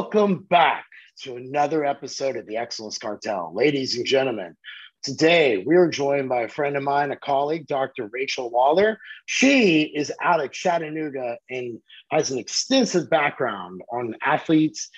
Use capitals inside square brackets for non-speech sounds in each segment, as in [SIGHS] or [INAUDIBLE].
Welcome back to another episode of the Excellence Cartel. Ladies and gentlemen, today we are joined by a friend of mine, a colleague, Dr. Rachel Lawler. She is out of Chattanooga and has an extensive background on athletes,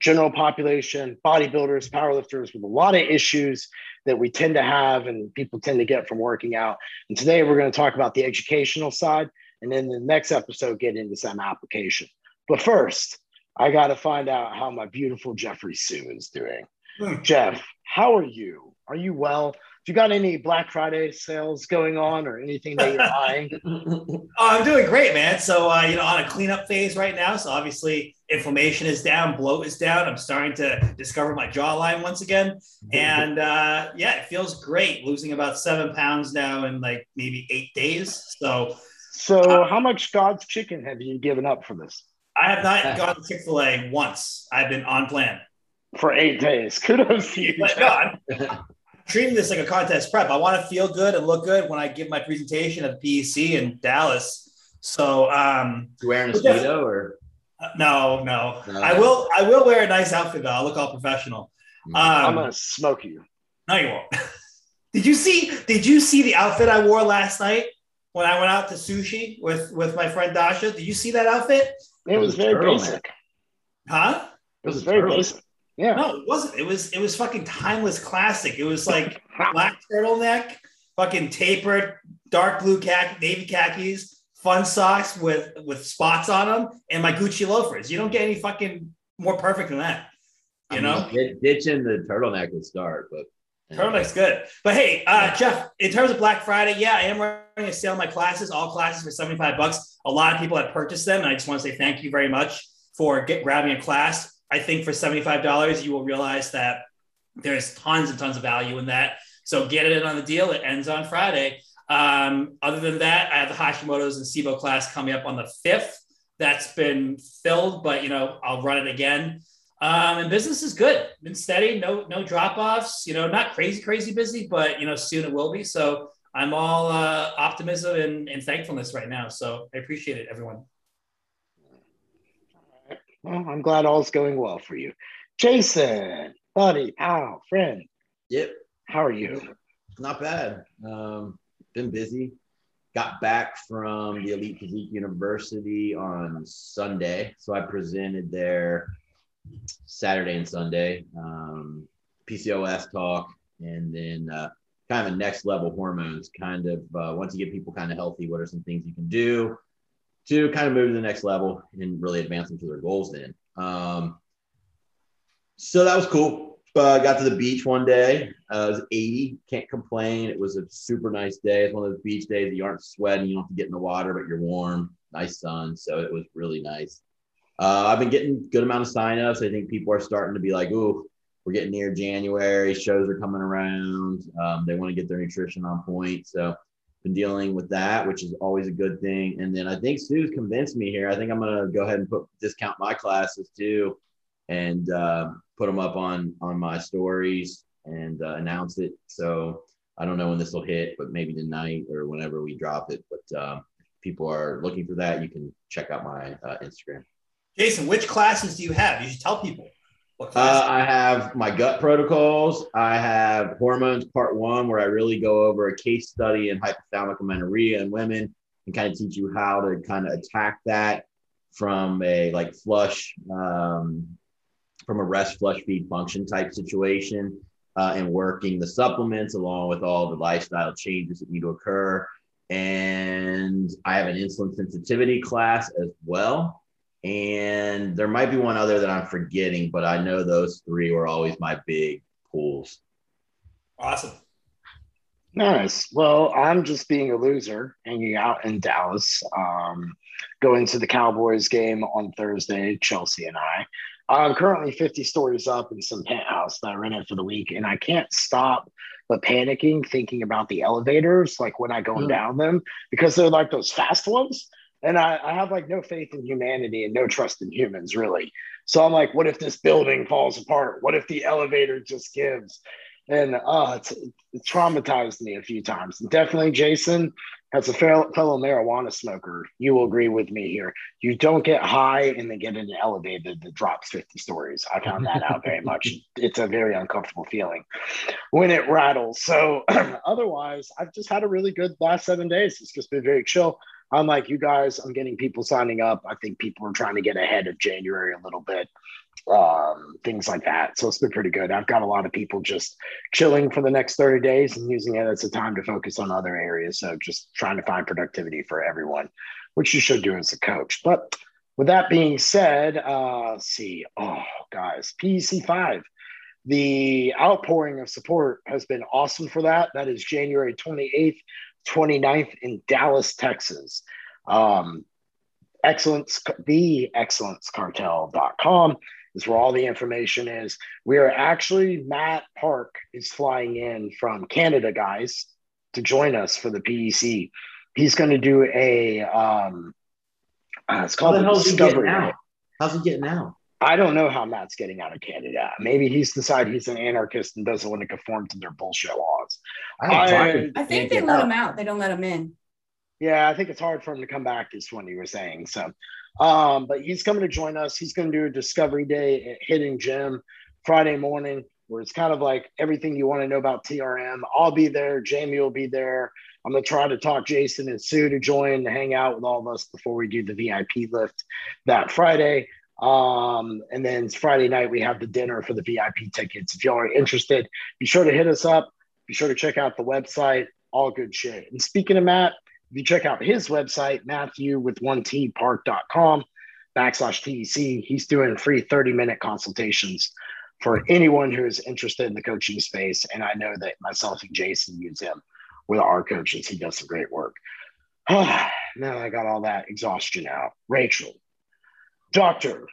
general population, bodybuilders, powerlifters with a lot of issues that we tend to have and people tend to get from working out. And today we're going to talk about the educational side and then the next episode get into some application. But first, I got to find out how my beautiful Jeffrey Sue is doing. Hmm. Jeff, how are you? Are you well? Do you got any Black Friday sales going on or anything that you're buying? oh, [LAUGHS] I'm doing great, man. So, uh, you know, on a cleanup phase right now. So, obviously, inflammation is down, bloat is down. I'm starting to discover my jawline once again. [LAUGHS] And uh, yeah, it feels great losing about seven pounds now in like maybe eight days. So, so uh, how much God's chicken have you given up for this? I have not [LAUGHS] gone to Chick fil A once. I've been on plan. For eight days. [LAUGHS] Kudos to you. But no, I'm treating this like a contest prep. I want to feel good and look good when I give my presentation at PEC in Dallas. So, um, you wearing a speedo or? Uh, no, no, no, I will. I will wear a nice outfit though. I'll look all professional. Mm. Um, I'm gonna smoke you. No, you won't. [LAUGHS] did you see? Did you see the outfit I wore last night when I went out to sushi with with my friend Dasha? Did you see that outfit? It, was, was very basic. Huh? It was, very basic. Yeah. No, it wasn't. It was it was fucking timeless classic. It was like [LAUGHS] black turtleneck, fucking tapered, dark blue khaki, navy khakis, fun socks with with spots on them, and my Gucci loafers. You don't get any fucking more perfect than that. You I know, mean, ditching the turtleneck would start, but Turtleneck's good. But hey, uh, Jeff, in terms of Black Friday, yeah, I am running a sale on my classes, all classes for 75 bucks. A lot of people have purchased them. And I just want to say thank you very much for get, grabbing a class. I think for $75, you will realize that there's tons and tons of value in that. So get it in on the deal. It ends on Friday. Um, other than that, I have the Hashimoto's and SIBO class coming up on the 5th. That's been filled, but you know, I'll run it again. Um, and business is good. Been steady, no no drop offs. You know, not crazy crazy busy, but you know soon it will be. So I'm all uh, optimism and, and thankfulness right now. So I appreciate it, everyone. Well, I'm glad all's going well for you, Jason, buddy, pal, friend. Yep. How are you? Not bad. Um, been busy. Got back from the Elite Physique University on Sunday, so I presented there Saturday and Sunday, um, PCOS talk, and then uh, kind of a next level hormones. Kind of uh, once you get people kind of healthy, what are some things you can do to kind of move to the next level and really advance them to their goals? Then, um, so that was cool. Uh, got to the beach one day. Uh, it was 80. Can't complain. It was a super nice day. It's one of those beach days that you aren't sweating. You don't have to get in the water, but you're warm. Nice sun. So it was really nice. Uh, I've been getting good amount of signups. I think people are starting to be like, "Ooh, we're getting near January. Shows are coming around. Um, they want to get their nutrition on point." So, been dealing with that, which is always a good thing. And then I think Sue's convinced me here. I think I'm gonna go ahead and put discount my classes too, and uh, put them up on on my stories and uh, announce it. So I don't know when this will hit, but maybe tonight or whenever we drop it. But um, people are looking for that, you can check out my uh, Instagram. Jason, which classes do you have? You should tell people. Uh, I have my gut protocols. I have hormones part one, where I really go over a case study in hypothalamic amenorrhea in women and kind of teach you how to kind of attack that from a like flush, um, from a rest flush feed function type situation, uh, and working the supplements along with all the lifestyle changes that need to occur. And I have an insulin sensitivity class as well and there might be one other that I'm forgetting, but I know those three were always my big pools. Awesome. Nice. Well, I'm just being a loser, hanging out in Dallas, um, going to the Cowboys game on Thursday, Chelsea and I. I'm currently 50 stories up in some penthouse that I rented for the week, and I can't stop but panicking thinking about the elevators, like when I go mm. down them, because they're like those fast ones and I, I, have like no faith in humanity and no trust in humans really so i'm like what if this building falls apart what if the elevator just gives and uh, it's, it traumatized me a few times. Definitely, Jason, as a fellow marijuana smoker, you will agree with me here. You don't get high and then get in an elevator that drops 50 stories. I found that out very much. [LAUGHS] It's a very uncomfortable feeling when it rattles. So, [CLEARS THROAT] otherwise, I've just had a really good last seven days. It's just been very chill. Unlike you guys, I'm getting people signing up. I think people are trying to get ahead of January a little bit um, things like that. So it's been pretty good. I've got a lot of people just chilling for the next 30 days and using it as a time to focus on other areas. So just trying to find productivity for everyone, which you should do as a coach. But with that being said, uh, see, oh, guys, PEC 5. The outpouring of support has been awesome for that. That is January 28th, 29th in Dallas, Texas. Um, excellence, the excellencecartel.com is where all the information is. We are actually, Matt Park is flying in from Canada, guys, to join us for the PEC. He's going to do a, um, uh, it's called How the Discovery. Out? How's he getting out? I don't know how Matt's getting out of Canada. Maybe he's decided he's an anarchist and doesn't want to conform to their bullshit laws. I, I think they let out. him out. They don't let him in. Yeah, I think it's hard for him to come back, is what you were saying. So, um, but he's coming to join us. He's going to do a discovery day at Hidden Gym Friday morning, where it's kind of like everything you want to know about TRM. I'll be there. Jamie will be there. I'm going to try to talk Jason and Sue to join to hang out with all of us before we do the VIP lift that Friday. Um, and then Friday night, we have the dinner for the VIP tickets. If y'all are interested, be sure to hit us up. Be sure to check out the website. All good shit. And speaking of Matt, if you check out his website, Matthew with one T park.com backslash TEC, he's doing free 30 minute consultations for anyone who is interested in the coaching space. And I know that myself and Jason use him with our coaches. He does some great work. [SIGHS] now I got all that exhaustion out. Rachel, Doctor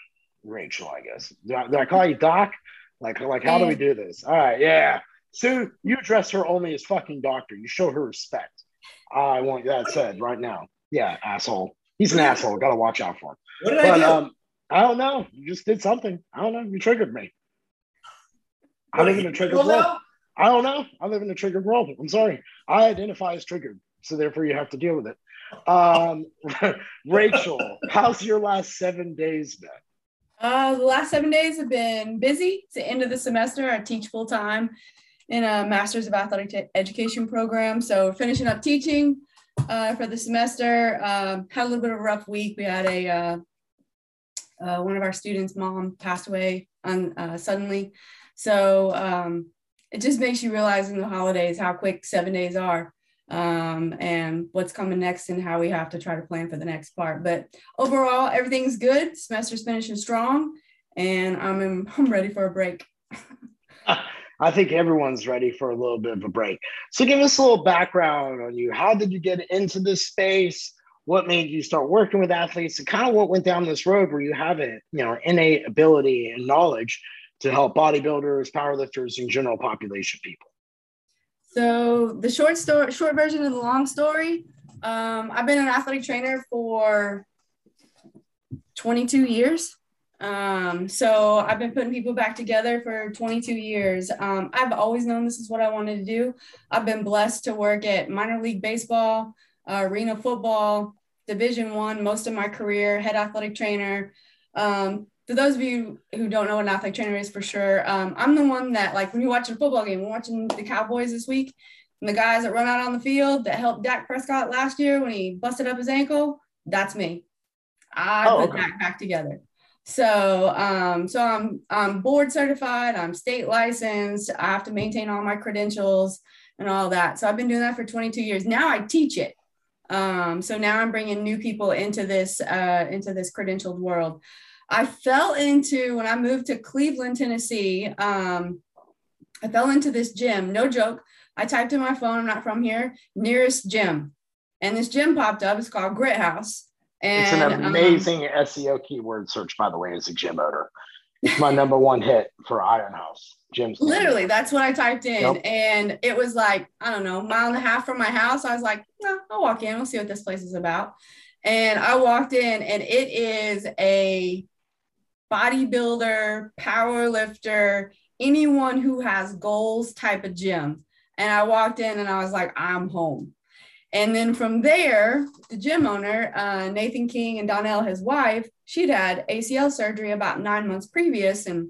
Rachel, I guess. Do I, do I call you Doc? Like, like, how do we do this? All right, yeah. Sue, you address her only as fucking doctor. You show her respect. I want that said right now. Yeah, asshole. He's an asshole. Got to watch out for him. What did but, I do? Um, I don't know. You just did something. I don't know. You triggered me. I live in a triggered world. I don't know. I live in a triggered world. I'm sorry. I identify as triggered, so therefore you have to deal with it. Um, [LAUGHS] Rachel, how's your last seven days been? Uh, the last seven days have been busy. It's the end of the semester. I teach full time in a Master's of Athletic T- Education program. So finishing up teaching uh, for the semester. Um, had a little bit of a rough week. We had a uh, uh, one of our students' mom passed away on, uh, suddenly. So um, it just makes you realize in the holidays how quick seven days are um, and what's coming next and how we have to try to plan for the next part. But overall, everything's good. Semester's finishing strong, and I'm [LAUGHS] I'm ready for a break. [LAUGHS] I think everyone's ready for a little bit of a break. So give us a little background on you. How did you get into this space? What made you start working with athletes and kind of what went down this road where you have it, you know, innate ability and knowledge to help bodybuilders, powerlifters, and general population people? So the short story, short version of the long story, um, I've been an athletic trainer for 22 years. Um, so I've been putting people back together for 22 years. Um, I've always known this is what I wanted to do. I've been blessed to work at minor league baseball, uh, arena football, Division One most of my career, head athletic trainer. Um, for those of you who don't know what an athletic trainer is for sure, um, I'm the one that like when you're watching a football game, we're watching the Cowboys this week, and the guys that run out on the field that helped Dak Prescott last year when he busted up his ankle, that's me. I oh, put okay. Dak back together. So, um, so I'm, I'm board certified, I'm state licensed, I have to maintain all my credentials and all that. So I've been doing that for 22 years. Now I teach it. Um, so now I'm bringing new people into this, uh, into this credentialed world. I fell into, when I moved to Cleveland, Tennessee, um, I fell into this gym, no joke. I typed in my phone, I'm not from here, nearest gym. And this gym popped up. It's called Grit House. And, it's an um, amazing um, SEO keyword search, by the way, as a gym owner. It's my [LAUGHS] number one hit for Iron House. Gym. Literally, that's what I typed in. Yep. And it was like, I don't know, mile and a half from my house. I was like, no, I'll walk in. We'll see what this place is about. And I walked in, and it is a bodybuilder, power lifter, anyone who has goals type of gym. And I walked in and I was like, I'm home. And then from there, the gym owner, uh, Nathan King and Donnell, his wife, she'd had ACL surgery about nine months previous. And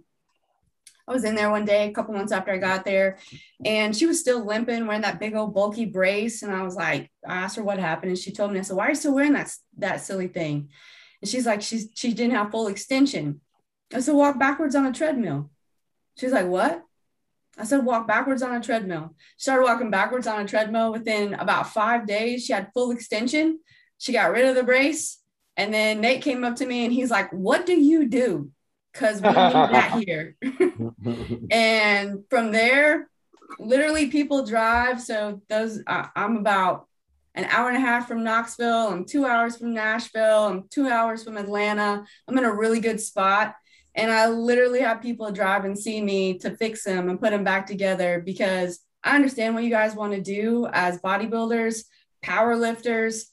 I was in there one day, a couple months after I got there, and she was still limping, wearing that big old bulky brace. And I was like, I asked her what happened, and she told me, I said, Why are you still wearing that, that silly thing? And she's like, she's she didn't have full extension. I said, walk backwards on a treadmill. She's like, what? I said, walk backwards on a treadmill. She started walking backwards on a treadmill within about five days. She had full extension. She got rid of the brace. And then Nate came up to me and he's like, What do you do? Because we need [LAUGHS] that here. [LAUGHS] and from there, literally people drive. So those, uh, I'm about an hour and a half from Knoxville. I'm two hours from Nashville. I'm two hours from Atlanta. I'm in a really good spot. And I literally have people drive and see me to fix them and put them back together because I understand what you guys want to do as bodybuilders, power lifters.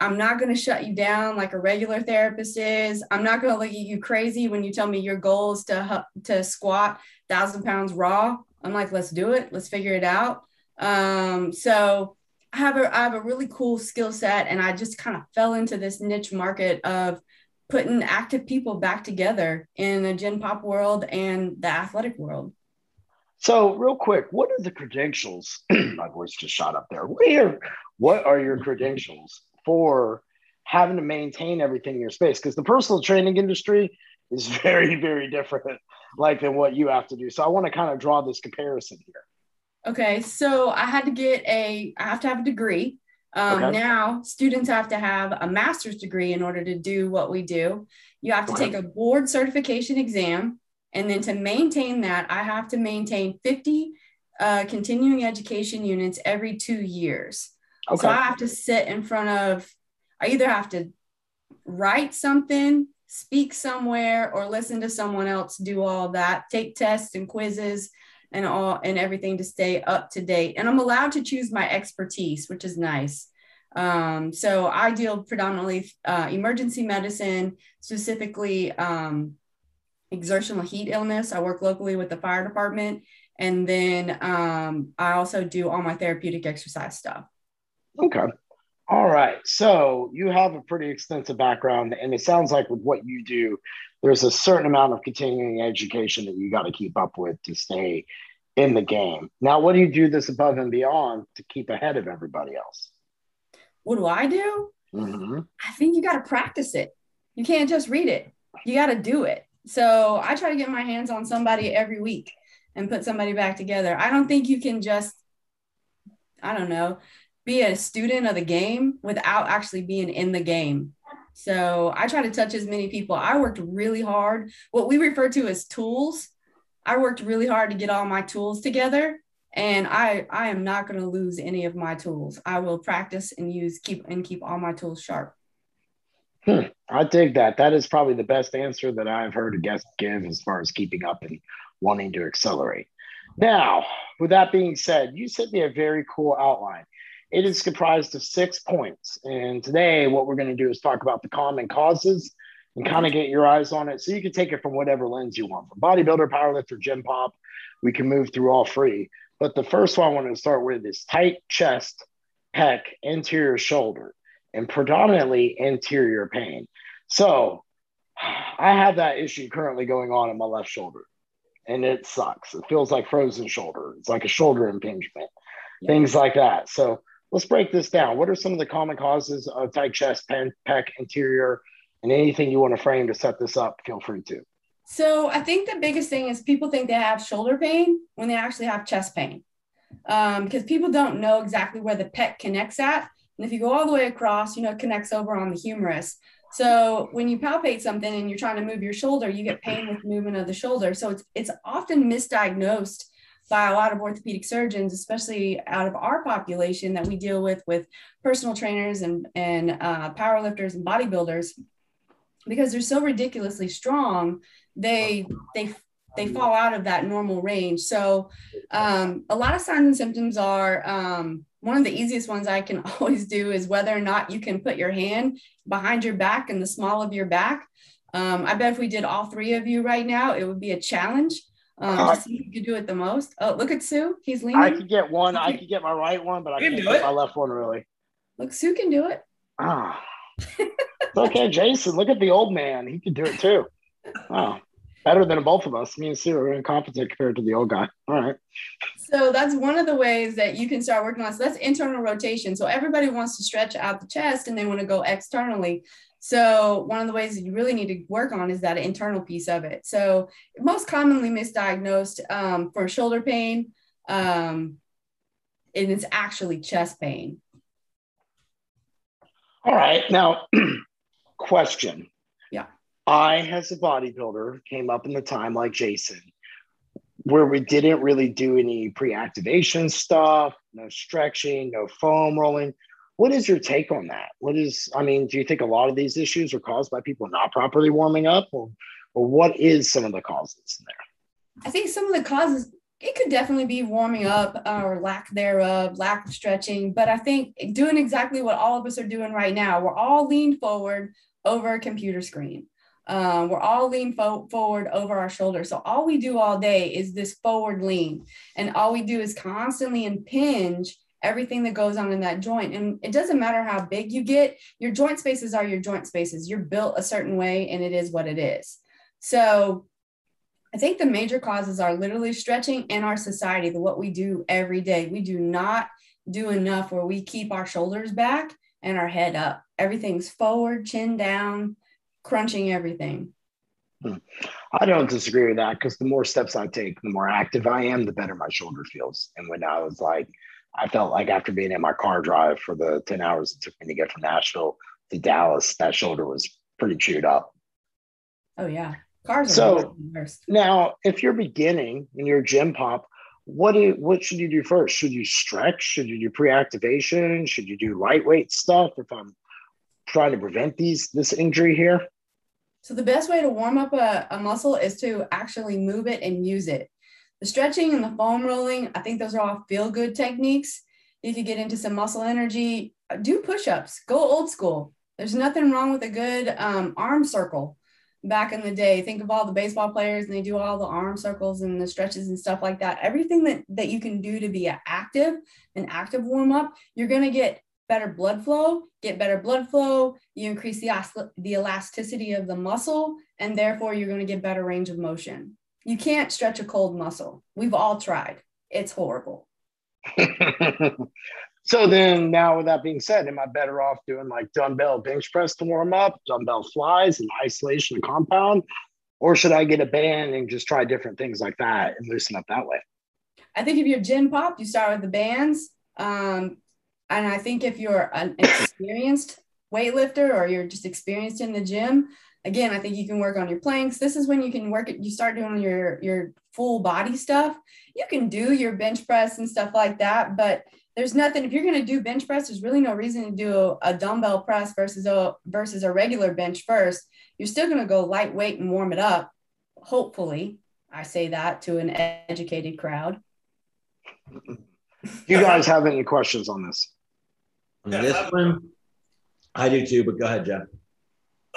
I'm not going to shut you down like a regular therapist is. I'm not going to look at you crazy when you tell me your goal is to to squat thousand pounds raw. I'm like, let's do it. Let's figure it out. Um, so I have a I have a really cool skill set, and I just kind of fell into this niche market of putting active people back together in the gen pop world and the athletic world. So, real quick, what are the credentials? [CLEARS THROAT] My voice just shot up there. What are what are your credentials for having to maintain everything in your space? Because the personal training industry is [LAUGHS] very, very different, like than what you have to do. So, I want to kind of draw this comparison here. Okay, so I had to get a, I have to have a degree um, okay. Now, students have to have a master's degree in order to do what we do. You have to okay. take a board certification exam. And then to maintain that, I have to maintain 50 uh, continuing education units every two years. Okay. So I have to sit in front of, I either have to write something, speak somewhere, or listen to someone else do all that, take tests and quizzes and all and everything to stay up to date. And I'm allowed to choose my expertise, which is nice. Um, so I deal predominantly uh, emergency medicine, specifically um, exertional heat illness. I work locally with the fire department, and then um, I also do all my therapeutic exercise stuff. Okay. All right. So you have a pretty extensive background, and it sounds like with what you do, there's a certain amount of continuing education that you got to keep up with to stay in the game. Now, what do you do this above and beyond to keep ahead of everybody else? What do I do? Mm-hmm. I think you got to practice it. You can't just read it, you got to do it. So I try to get my hands on somebody every week and put somebody back together. I don't think you can just, I don't know, be a student of the game without actually being in the game. So I try to touch as many people. I worked really hard, what we refer to as tools. I worked really hard to get all my tools together and I I am not going to lose any of my tools. I will practice and use keep and keep all my tools sharp. Hmm, I dig that. That is probably the best answer that I've heard a guest give as far as keeping up and wanting to accelerate. Now, with that being said, you sent me a very cool outline. It is comprised of six points. And today, what we're going to do is talk about the common causes and kind of get your eyes on it. So you can take it from whatever lens you want from bodybuilder, powerlifter, gym pop. We can move through all three. But the first one I want to start with is tight chest, pec, anterior shoulder, and predominantly anterior pain. So I have that issue currently going on in my left shoulder, and it sucks. It feels like frozen shoulder. It's like a shoulder impingement, yeah. things like that. So let's break this down. What are some of the common causes of tight chest, pen, pec, anterior, and anything you want to frame to set this up? Feel free to. So I think the biggest thing is people think they have shoulder pain when they actually have chest pain. Um, because people don't know exactly where the pec connects at. And if you go all the way across, you know, it connects over on the humerus. So when you palpate something and you're trying to move your shoulder, you get pain with movement of the shoulder. So it's it's often misdiagnosed by a lot of orthopedic surgeons, especially out of our population that we deal with with personal trainers and and uh, powerlifters and bodybuilders, because they're so ridiculously strong they they they fall out of that normal range. So um, a lot of signs and symptoms are um, one of the easiest ones I can [LAUGHS] always do is whether or not you can put your hand behind your back in the small of your back. Um, I bet if we did all three of you right now, it would be a challenge. Um, Uh, to see who could do it the most. Oh, look at Sue. He's leaning. I could get one. I could get my right one, but I can can't do get it. my left one really. Look, Sue can do it. Ah. okay, Jason, look at the old man. He can do it too. Oh, better than both of us. Me and Sue are incompetent compared to the old guy. All right. So that's one of the ways that you can start working on. So that's internal rotation. So everybody wants to stretch out the chest and they want to go externally. So one of the ways that you really need to work on is that internal piece of it. So most commonly misdiagnosed um, for shoulder pain, um, and it's actually chest pain. All right. Now, [CLEARS THROAT] question. Yeah. I, as a bodybuilder, came up in the time like Jason, where we didn't really do any pre activation stuff, no stretching, no foam rolling. What is your take on that? What is, I mean, do you think a lot of these issues are caused by people not properly warming up, or, or what is some of the causes in there? I think some of the causes it could definitely be warming up uh, or lack thereof, lack of stretching. But I think doing exactly what all of us are doing right now, we're all leaned forward over a computer screen. Um, we're all lean fo- forward over our shoulder. So all we do all day is this forward lean. And all we do is constantly impinge everything that goes on in that joint. And it doesn't matter how big you get, your joint spaces are your joint spaces. You're built a certain way and it is what it is. So I think the major causes are literally stretching in our society, the what we do every day. We do not do enough where we keep our shoulders back and our head up. Everything's forward, chin down, crunching everything. Hmm. I don't disagree with that because the more steps I take, the more active I am, the better my shoulder feels. And when I was like, I felt like after being in my car drive for the 10 hours it took me to get from Nashville to Dallas, that shoulder was pretty chewed up. Oh, yeah. Cars are So-. Now, if you're beginning and you're a gym pop, what do you, what should you do first? Should you stretch? Should you do pre-activation? Should you do lightweight stuff if I'm trying to prevent these this injury here? So the best way to warm up a, a muscle is to actually move it and use it. The stretching and the foam rolling, I think those are all feel good techniques. You could get into some muscle energy, uh, do push-ups, go old school. There's nothing wrong with a good um, arm circle. Back in the day, think of all the baseball players and they do all the arm circles and the stretches and stuff like that. Everything that, that you can do to be active, an active warm up, you're going to get better blood flow, get better blood flow, you increase the, the elasticity of the muscle, and therefore you're going to get better range of motion. You can't stretch a cold muscle. We've all tried. It's horrible. [LAUGHS] so then now with that being said, am I better off doing like dumbbell bench press to warm up, dumbbell flies and isolation and compound? Or should I get a band and just try different things like that and loosen up that way? I think if you're gym pop, you start with the bands. Um, and I think if you're an experienced weightlifter or you're just experienced in the gym, again, I think you can work on your planks. This is when you can work it, you start doing your your full body stuff. You can do your bench press and stuff like that, but there's nothing if you're going to do bench press there's really no reason to do a, dumbbell press versus a versus a regular bench first you're still going to go lightweight and warm it up hopefully i say that to an educated crowd [LAUGHS] you guys have any questions on this? Yeah, this I'm- one, I do too, but go ahead, Jeff.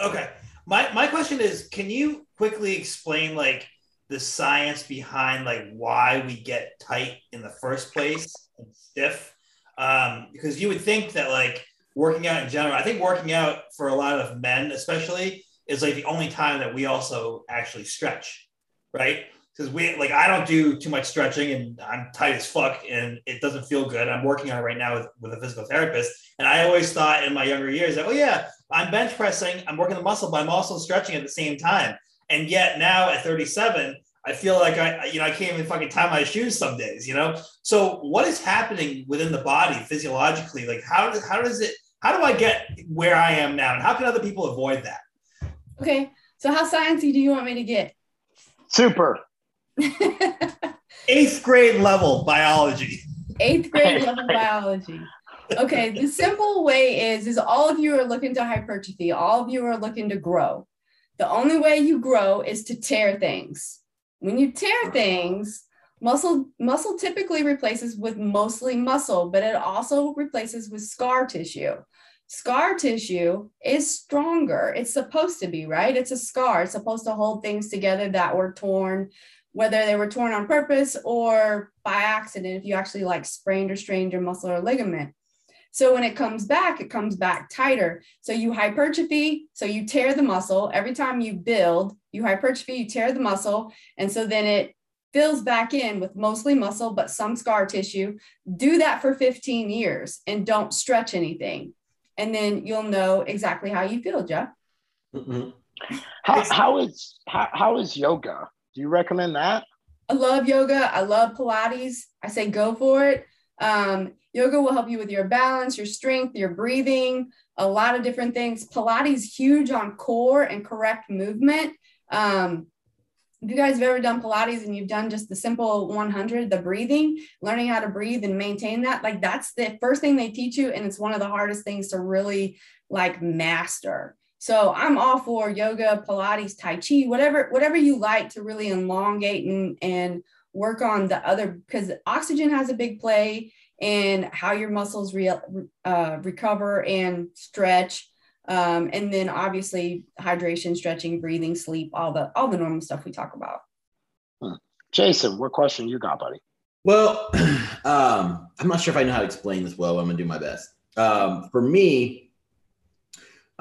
Okay. My my question is, can you quickly explain like the science behind like why we get tight in the first place and stiff? Um, because you would think that like working out in general, I think working out for a lot of men, especially, is like the only time that we also actually stretch, right? Because we like I don't do too much stretching and I'm tight as fuck and it doesn't feel good. I'm working on it right now with, with a physical therapist. And I always thought in my younger years that, oh yeah, I'm bench pressing, I'm working the muscle, but I'm also stretching at the same time. And yet now at 37, I feel like I, you know, I can't even fucking tie my shoes some days, you know? So what is happening within the body physiologically? Like how does, how does it, how do I get where I am now? And how can other people avoid that? okay so how sciencey do you want me to get Super. [LAUGHS] Eighth grade level biology. eighth grade level biology. Okay, the simple way is is all of you are looking to hypertrophy. All of you are looking to grow. The only way you grow is to tear things. When you tear things, muscle muscle typically replaces with mostly muscle, but it also replaces with scar tissue. Scar tissue is stronger. It's supposed to be, right? It's a scar. It's supposed to hold things together that were torn whether they were torn on purpose or by accident, if you actually like sprained or strained your muscle or ligament. So when it comes back, it comes back tighter. So you hypertrophy, so you tear the muscle. Every time you build, you hypertrophy, you tear the muscle. And so then it fills back in with mostly muscle, but some scar tissue. Do that for 15 years and don't stretch anything. And then you'll know exactly how you feel, Jeff. Mm-hmm. How, how is how, how is yoga? Do you recommend that? I love yoga. I love Pilates. I say go for it. Um, yoga will help you with your balance, your strength, your breathing, a lot of different things. Pilates huge on core and correct movement. Um, if you guys have ever done Pilates and you've done just the simple 100, the breathing, learning how to breathe and maintain that, like that's the first thing they teach you. And it's one of the hardest things to really like master. So I'm all for yoga, Pilates, Tai Chi, whatever, whatever you like to really elongate and, and work on the other, because oxygen has a big play in how your muscles re, uh, recover and stretch um, and then obviously hydration, stretching, breathing, sleep, all the all the normal stuff we talk about. Hmm. Jason, what question you got, buddy? Well, [CLEARS THROAT] um, I'm not sure if I know how to explain this well. I'm gonna do my best. Um, for me,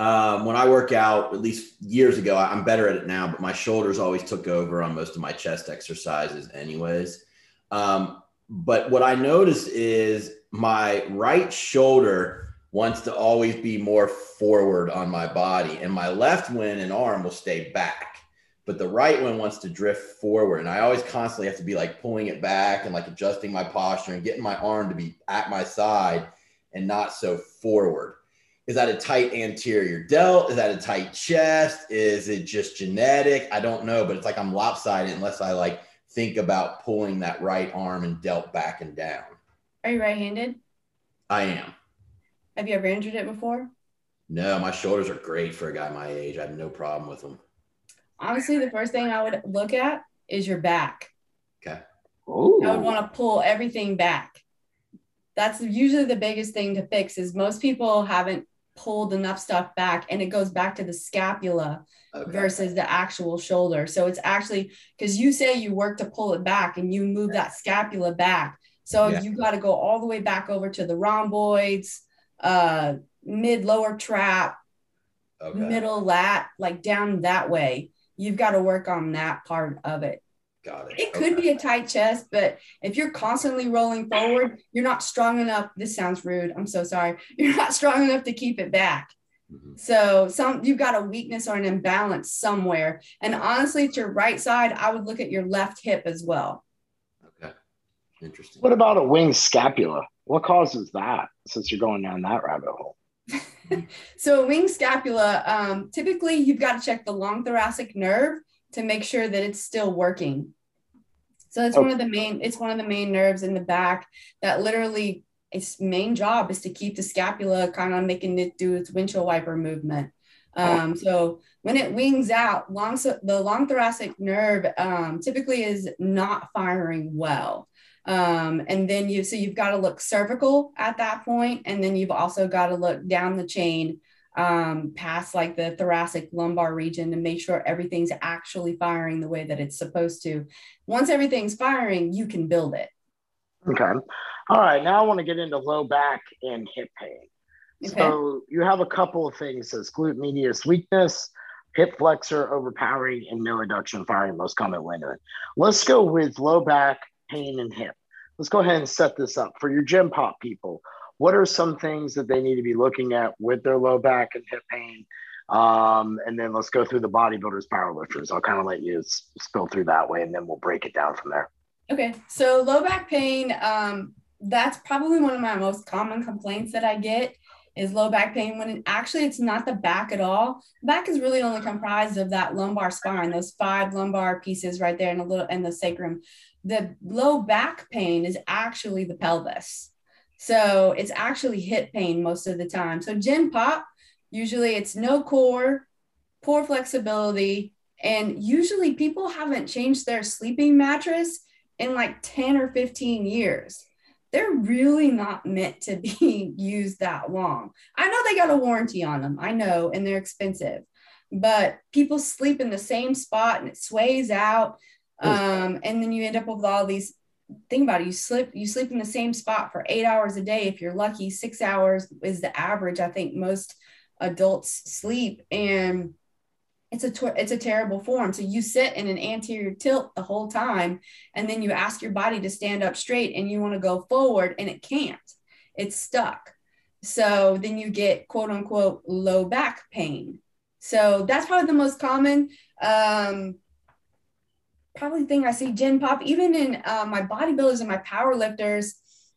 um, when I work out, at least years ago, I'm better at it now, but my shoulders always took over on most of my chest exercises, anyways. Um, but what I notice is my right shoulder wants to always be more forward on my body, and my left one and arm will stay back, but the right one wants to drift forward. And I always constantly have to be like pulling it back and like adjusting my posture and getting my arm to be at my side and not so forward. Is that a tight anterior delt? Is that a tight chest? Is it just genetic? I don't know, but it's like I'm lopsided unless I like think about pulling that right arm and delt back and down. Are you right handed? I am. Have you ever injured it before? No, my shoulders are great for a guy my age. I have no problem with them. Honestly, the first thing I would look at is your back. Okay. Ooh. I would want to pull everything back. That's usually the biggest thing to fix is most people haven't pulled enough stuff back and it goes back to the scapula okay. versus the actual shoulder. So it's actually because you say you work to pull it back and you move that scapula back. So yeah. you got to go all the way back over to the rhomboids, uh, mid lower trap, okay. middle lat, like down that way. You've got to work on that part of it. Got it. It could okay. be a tight chest, but if you're constantly rolling forward, you're not strong enough. This sounds rude. I'm so sorry. [LAUGHS] You're not strong enough to keep it back. Mm-hmm. So some you've got a weakness or an imbalance somewhere. And honestly, to your right side, I would look at your left hip as well. Okay. Interesting. What about a wing scapula? What causes that since you're going down that rabbit hole? [LAUGHS] so a wing scapula, um, typically you've got to check the long thoracic nerve to make sure that it's still working. So it's okay. one of the main, it's one of the main nerves in the back that literally its main job is to keep the scapula kind of making it do its windshield wiper movement. Um, so when it wings out, long, the long thoracic nerve um, typically is not firing well. Um, and then you, so you've got to look cervical at that point, and then you've also got to look down the chain um, past like the thoracic lumbar region to make sure everything's actually firing the way that it's supposed to. Once everything's firing, you can build it. Okay. All right. Now I want to get into low back and hip pain. Okay. So you have a couple of things as glute medius weakness, hip flexor overpowering, and no adduction firing, most common window. Let's go with low back pain and hip. Let's go ahead and set this up for your gym pop people. What are some things that they need to be looking at with their low back and hip pain? Um, and then let's go through the bodybuilders, powerlifters. I'll kind of let you spill through that way, and then we'll break it down from there. Okay, so low back pain. Um, that's probably one of my most common complaints that I get is low back pain when it, actually it's not the back at all. Back is really only comprised of that lumbar spine, those five lumbar pieces right there, and a little and the sacrum the low back pain is actually the pelvis. So it's actually hip pain most of the time. So gym pop, usually it's no core, poor flexibility, and usually people haven't changed their sleeping mattress in like 10 or 15 years. They're really not meant to be [LAUGHS] used that long. I know they got a warranty on them, I know, and they're expensive, but people sleep in the same spot and it sways out Um, and then you end up with all these think about it you sleep you sleep in the same spot for eight hours a day. If you're lucky six hours is the average i think most adults sleep. And it's a it's a terrible form. So you sit in an anterior tilt the whole time and then you ask your body to stand up straight and you want to go forward and it can't. It's stuck. So then you get quote unquote low back pain. So that's probably the most common um, probably thing I see gen pop, even in uh, my bodybuilders and my power lifters,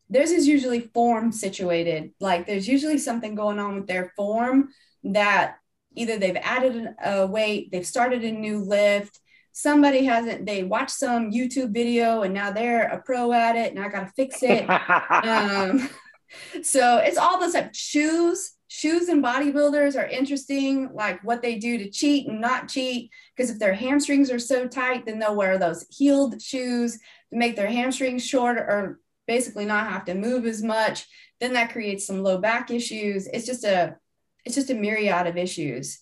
theirs is usually form situated. Like there's usually something going on with their form that either they've added a weight, they've started a new lift, somebody hasn't, they watched some YouTube video and now they're a pro at it and I got to fix it. [LAUGHS] um, [LAUGHS] so it's all those like shoes shoes and bodybuilders are interesting, like what they do to cheat and not cheat. Because if their hamstrings are so tight, then they'll wear those heeled shoes to make their hamstrings short or basically not have to move as much. Then that creates some low back issues. It's just a it's just a myriad of issues.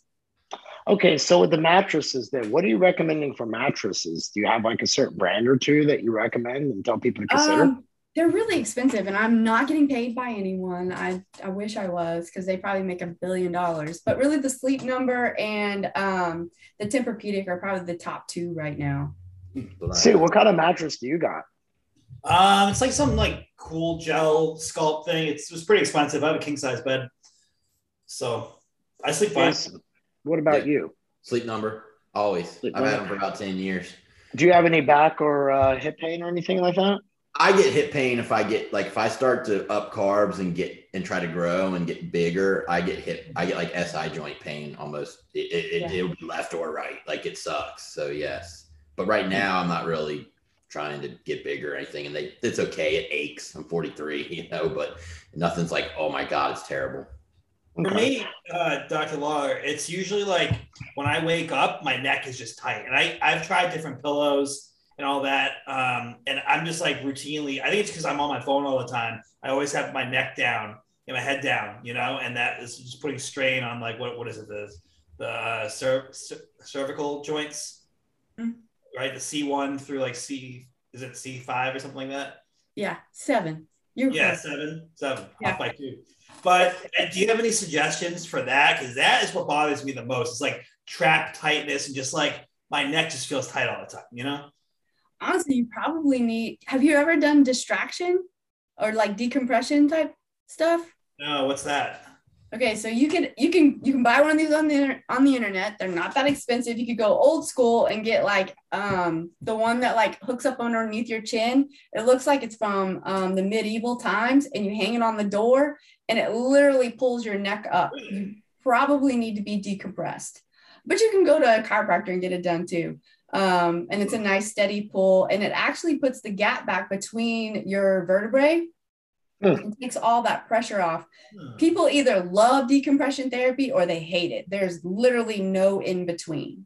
Okay, so with the mattresses, then what are you recommending for mattresses? Do you have like a certain brand or two that you recommend and tell people to consider? Um, they're really expensive and i'm not getting paid by anyone. I, I wish i was because they probably make a billion dollars. But really the sleep number and um, the tempur-pedic are probably the top two right now. See what kind of mattress do you got? Um it's like some like cool gel sculpt thing. It's, it was pretty expensive. I have a king size bed so i sleep fine. Yes. what about yeah. you? Sleep number always. Sleep i've number. had them for about 10 years. Do you have any back or uh, hip pain or anything like that I get hip pain if I get like if I start to up carbs and get and try to grow and get bigger. I get hip. I get like SI joint pain almost. It it, yeah. it, will be left or right. Like it sucks. So yes, but right now I'm not really trying to get bigger or anything, and they it's okay. It aches. I'm 43, [LAUGHS] you know, but nothing's like oh my god, it's terrible. For me, uh, Dr. Lawler, it's usually like when I wake up, my neck is just tight, and I I've tried different pillows and all that. Um, and I'm just like routinely, I think it's because I'm on my phone all the time. I always have my neck down and my head down, you know, and that is just putting strain on like, what, what is it? The, the uh, cer- cervical joints, mm-hmm. right? The C1 through like C, is it C5 or something like that? Yeah. Seven. You're yeah, close. seven, seven, yeah. off by two. But do you have any suggestions for that? Because that is what bothers me the most. It's like trap tightness and just like my neck just feels tight all the time, you know? Honestly, you probably need. Have you ever done distraction or like decompression type stuff? No, what's that? Okay, so you can you can you can buy one of these on the on the internet. They're not that expensive. You could go old school and get like um the one that like hooks up underneath your chin. It looks like it's from um, the medieval times, and you hang it on the door, and it literally pulls your neck up. You probably need to be decompressed, but you can go to a chiropractor and get it done too. Um, and it's a nice steady pull and it actually puts the gap back between your vertebrae mm. and takes all that pressure off. Mm. People either love decompression therapy or they hate it. There's literally no in between.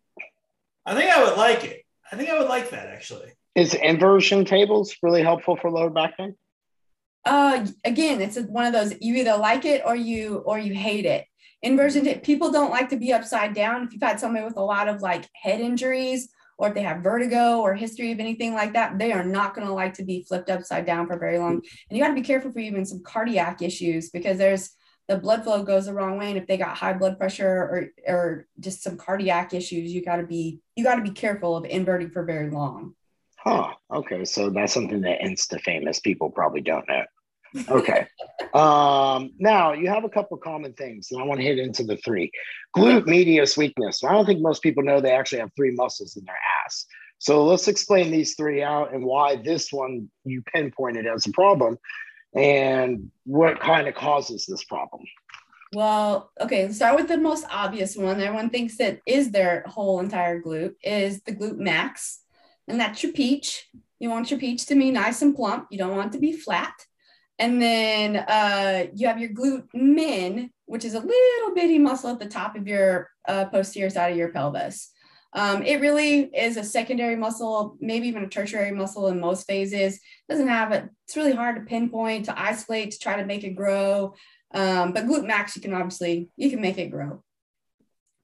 I think I would like it. I think I would like that actually. Is inversion tables really helpful for lower back pain? Uh, again, it's one of those you either like it or you or you hate it. Inversion people don't like to be upside down. If you've had somebody with a lot of like head injuries or if they have vertigo or history of anything like that, they are not going to like to be flipped upside down for very long. And you got to be careful for even some cardiac issues because there's the blood flow goes the wrong way. And if they got high blood pressure or, or just some cardiac issues, you got to be, you got to be careful of inverting for very long. Huh. Okay. So that's something that insta famous people probably don't know. Okay. um, now you have a couple common things, and I want to hit into the three. Glute medius weakness. I don't think most people know they actually have three muscles in their ass. So let's explain these three out and why this one you pinpointed as a problem and what kind of causes this problem. Well, okay, start with the most obvious one. Everyone thinks that is their whole entire glute is the glute max, and that's your peach. You want your peach to be nice and plump. You don't want it to be flat. And then uh, you have your glute min, which is a little bitty muscle at the top of your uh, posterior side of your pelvis. Um, it really is a secondary muscle, maybe even a tertiary muscle in most phases. Doesn't have it. It's really hard to pinpoint, to isolate, to try to make it grow. Um, but glute max, you can obviously you can make it grow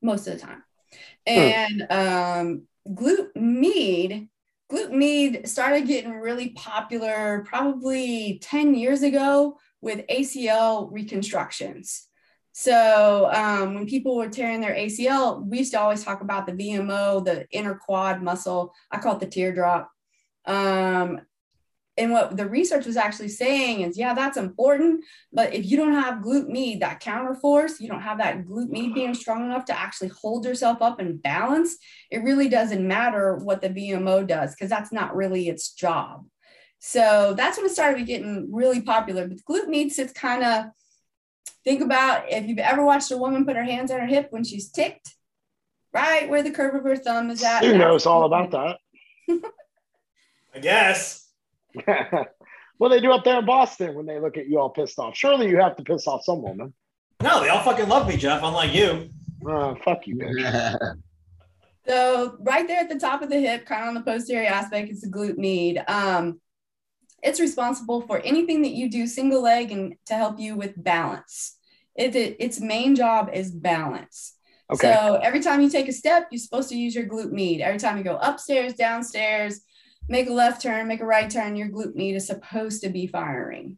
most of the time. Hmm. And um, glute med glute med started getting really popular probably 10 years ago with ACL reconstructions. So um, when people were tearing their ACL, we used to always talk about the VMO, the inner quad muscle. I call it the teardrop. Um, and what the research was actually saying is, yeah, that's important. But if you don't have glute med, that counter force, you don't have that glute med being strong enough to actually hold yourself up and balance, it really doesn't matter what the VMO does because that's not really its job. So that's when it started getting really popular. But glute med sits kind of, think about if you've ever watched a woman put her hands on her hip when she's ticked, right where the curve of her thumb is at. Who knows all about that? [LAUGHS] I guess. Well, they do up there in Boston when they look at you all pissed off. Surely you have to piss off some woman. No, they all fucking love me, Jeff, unlike you. Uh, fuck you, bitch. [LAUGHS] so right there at the top of the hip, kind of on the posterior aspect, is the glute med. Um, it's responsible for anything that you do single leg and to help you with balance. It, it, its main job is balance. Okay. So every time you take a step, you're supposed to use your glute med. Every time you go upstairs, downstairs, make a left turn, make a right turn, your glute med is supposed to be firing.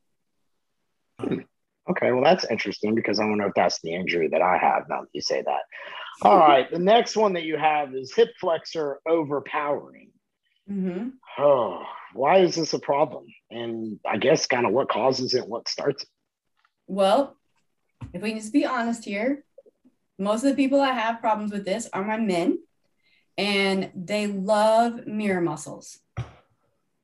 Okay, well, that's interesting because I don't know if that's the injury that I have now that you say that. All right, the next one that you have is hip flexor overpowering. Mm-hmm. Oh, why is this a problem? And I guess kind of what causes it, what starts it? Well, if we just be honest here, most of the people that have problems with this are my men, and they love mirror muscles.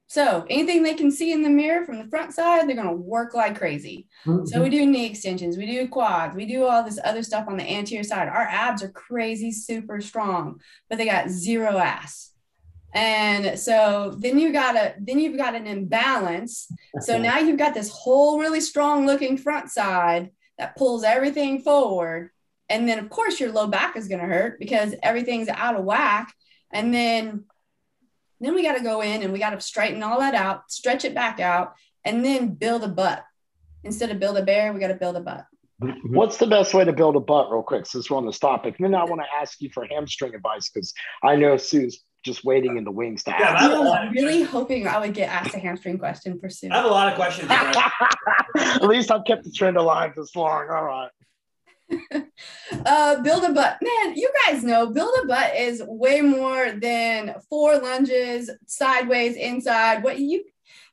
So anything they can see in the mirror from the front side, they're going to work like crazy. Mm-hmm. So we do knee extensions, we do quads, we do all this other stuff on the anterior side. Our abs are crazy, super strong, but they got zero ass. And so then you got a then you've got an imbalance. So now you've got this whole really strong looking front side that pulls everything forward. And then of course your low back is going to hurt because everything's out of whack. And then then we got to go in and we got to straighten all that out, stretch it back out, and then build a butt. Instead of build a bear, we got to build a butt. Mm-hmm. What's the best way to build a butt, real quick, since we're on this topic? And then I want to ask you for hamstring advice because I know Sue's just waiting in the wings to ask. Yeah, I was really hoping I would get asked a hamstring question for Sue. I have a lot of questions. [LAUGHS] At least I've kept the trend alive this long. All right. [LAUGHS] uh, build a butt. Man, you guys know build a butt is way more than four lunges, sideways, inside. What you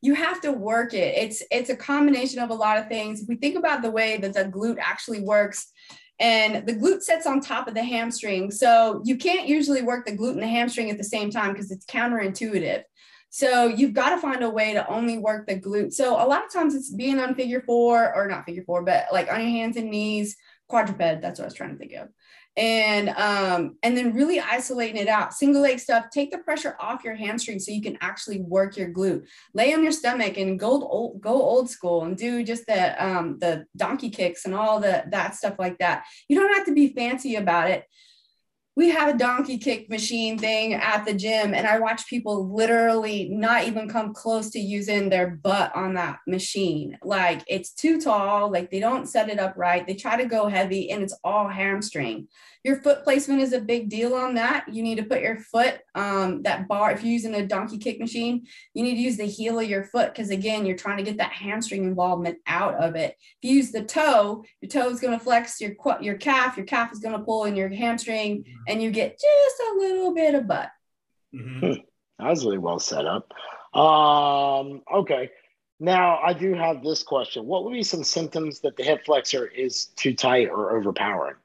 you have to work it. It's it's a combination of a lot of things. If we think about the way that the glute actually works, and the glute sits on top of the hamstring. So you can't usually work the glute and the hamstring at the same time because it's counterintuitive. So you've got to find a way to only work the glute. So a lot of times it's being on figure four or not figure four, but like on your hands and knees, quadruped. That's what I was trying to think of. And um, and then really isolating it out. Single leg stuff. Take the pressure off your hamstring so you can actually work your glute. Lay on your stomach and go old, go old school and do just the um, the donkey kicks and all the that stuff like that. You don't have to be fancy about it we have a donkey kick machine thing at the gym and i watch people literally not even come close to using their butt on that machine. Like it's too tall like they don't set it up right they try to go heavy and it's all hamstring. Your foot placement is a big deal on that. You need to put your foot um, that bar if you're using a donkey kick machine you need to use the heel of your foot because again you're trying to get that hamstring involvement out of it. If you use the toe your toe is going to flex your your calf your calf is going to pull in your hamstring and you get just a little bit of butt. Mm-hmm. Hmm. That was really well set up. Um, okay. Now I do have this question. What would be some symptoms that the hip flexor is too tight or overpowering?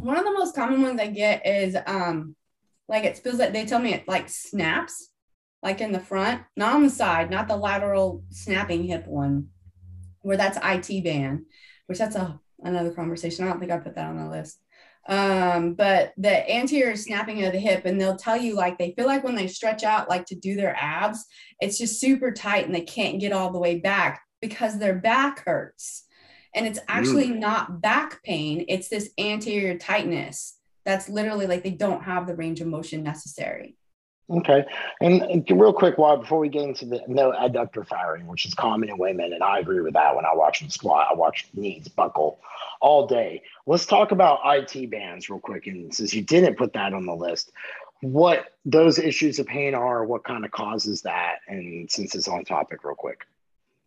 One of the most common ones I get is um like it feels like they tell me it like snaps, like in the front, not on the side, not the lateral snapping hip one, where that's IT band, which that's a another conversation. I don't think I put that on the list um, but the anterior snapping of the hip and they'll tell you like they feel like when they stretch out like to do their abs it's just super tight and they can't get all the way back because their back hurts and it's actually mm. not back pain it's this anterior tightness that's literally like they don't have the range of motion necessary Okay. And, real quick, while before we get into the no adductor firing, which is common in women, and I agree with that when I watch them squat, I watch knees buckle all day. Let's talk about IT bands real quick. And since you didn't put that on the list, what those issues of pain are, what kind of causes that, and since it's on topic, real quick.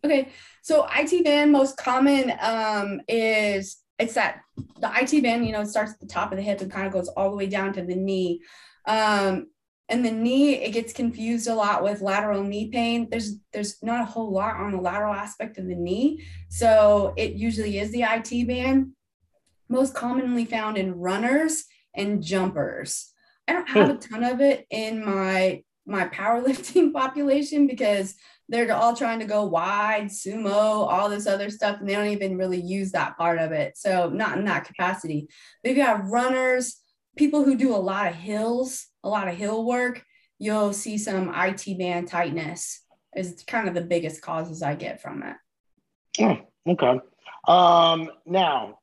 Okay, so IT band most common um, is it's that the IT band, you know, starts at the top of the hip and kind of goes all the way down to the knee. Um, and the knee, it gets confused a lot with lateral knee pain. There's there's not a whole lot on the lateral aspect of the knee, so it usually is the IT band. Most commonly found in runners and jumpers. I don't have a hmm. ton of it in my my powerlifting [LAUGHS] population because they're all trying to go wide, sumo, all this other stuff, and they don't even really use that part of it. So not in that capacity. But if you have runners, people who do a lot of hills, a lot of hill work, you'll see some IT band tightness is kind of the biggest causes I get from it. Oh, okay. Um, now,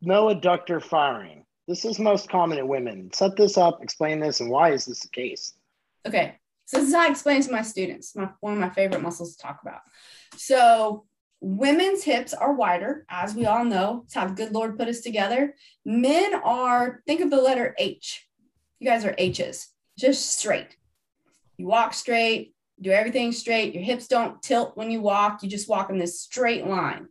no adductor firing. This is most common in women. Set this up, explain this, and why is this the case? Okay. So this is how I explain to my students, my, one of my favorite muscles to talk about. So women's hips are wider, as we all know. It's how good Lord put us together. Men are, think of the letter H. You guys are H's, just straight. You walk straight, do everything straight. Your hips don't tilt when you walk. You just walk in this straight line.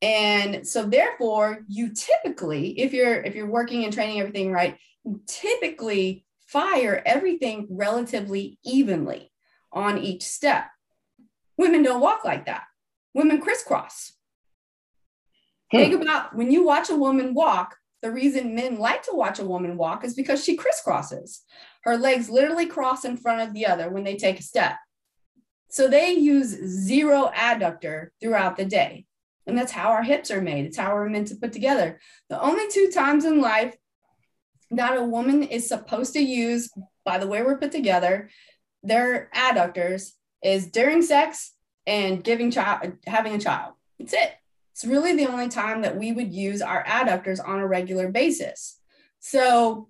And so therefore, you typically, if you're if you're working and training everything right, typically fire everything relatively evenly on each step. Women don't walk like that. Women crisscross. Hmm. Think about when you watch a woman walk, the reason men like to watch a woman walk is because she crisscrosses. Her legs literally cross in front of the other when they take a step. So they use zero adductor throughout the day. And that's how our hips are made. It's how we're meant to put together. The only two times in life that a woman is supposed to use by the way we're put together their adductors is during sex and giving child having a child That's it it's really the only time that we would use our adductors on a regular basis so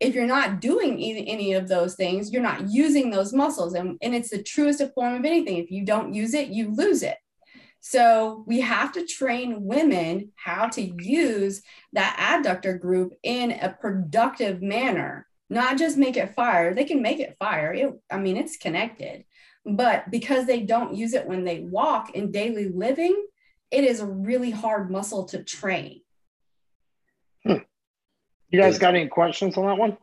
if you're not doing any of those things you're not using those muscles and, and it's the truest form of anything if you don't use it you lose it so we have to train women how to use that adductor group in a productive manner, not just make it fire. They can make it fire. It, I mean, it's connected, but because they don't use it when they walk in daily living, it is a really hard muscle to train. Hmm. You guys got any questions on that one?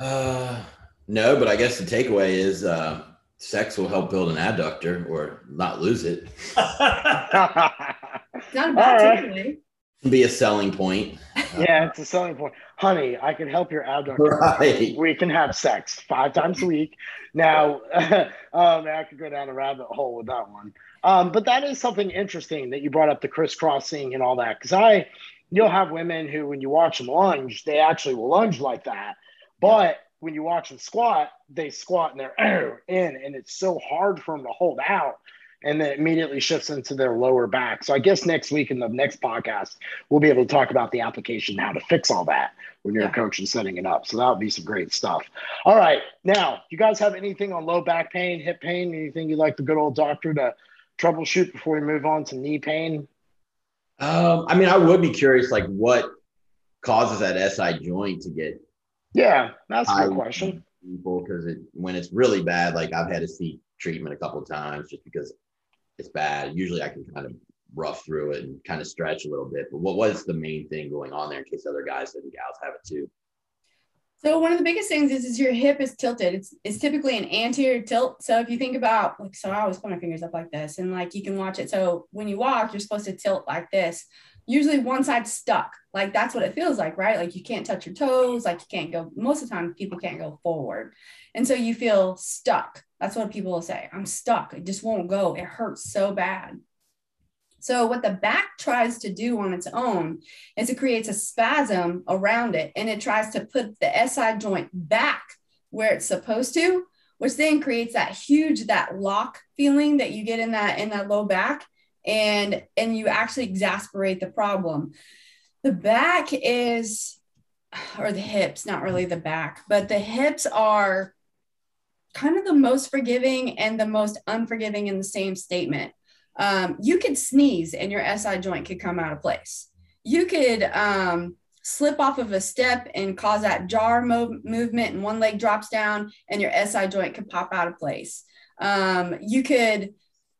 Uh, no, but I guess the takeaway is uh, sex will help build an adductor or not lose it. [LAUGHS] not a bad right. Be a selling point. [LAUGHS] Yeah, it's a selling point. Honey, I can help your adductor. Right. We can have sex five times a week. Now, [LAUGHS] um, I could go down a rabbit hole with that one. Um, but that is something interesting that you brought up the crisscrossing and all that. Because I, you'll have women who, when you watch them lunge, they actually will lunge like that. But when you watch them squat, they squat and they're [CLEARS THROAT] in, and it's so hard for them to hold out. And then immediately shifts into their lower back. So I guess next week in the next podcast, we'll be able to talk about the application, how to fix all that when you're yeah. a coach and setting it up. So that would be some great stuff. All right. Now, you guys have anything on low back pain, hip pain, anything you'd like the good old doctor to troubleshoot before we move on to knee pain? Um, I mean, I would be curious, like what causes that SI joint to get yeah, that's a good question. People, because it when it's really bad, like I've had to seek treatment a couple of times just because it's bad. Usually, I can kind of rough through it and kind of stretch a little bit. But what was the main thing going on there in case other guys and gals have it too? So one of the biggest things is, is your hip is tilted. It's, it's typically an anterior tilt. So if you think about like, so I always put my fingers up like this and like you can watch it. So when you walk, you're supposed to tilt like this usually one side's stuck. Like that's what it feels like, right? Like you can't touch your toes, like you can't go, most of the time, people can't go forward. And so you feel stuck. That's what people will say. I'm stuck. It just won't go. It hurts so bad. So, what the back tries to do on its own is it creates a spasm around it and it tries to put the SI joint back where it's supposed to, which then creates that huge, that lock feeling that you get in that in that low back and and you actually exasperate the problem. The back is or the hips not really the back but the hips are kind of the most forgiving and the most unforgiving in the same statement um, you could sneeze and your si joint could come out of place you could um, slip off of a step and cause that jar mo- movement and one leg drops down and your SI joint could pop out of place. Um, you could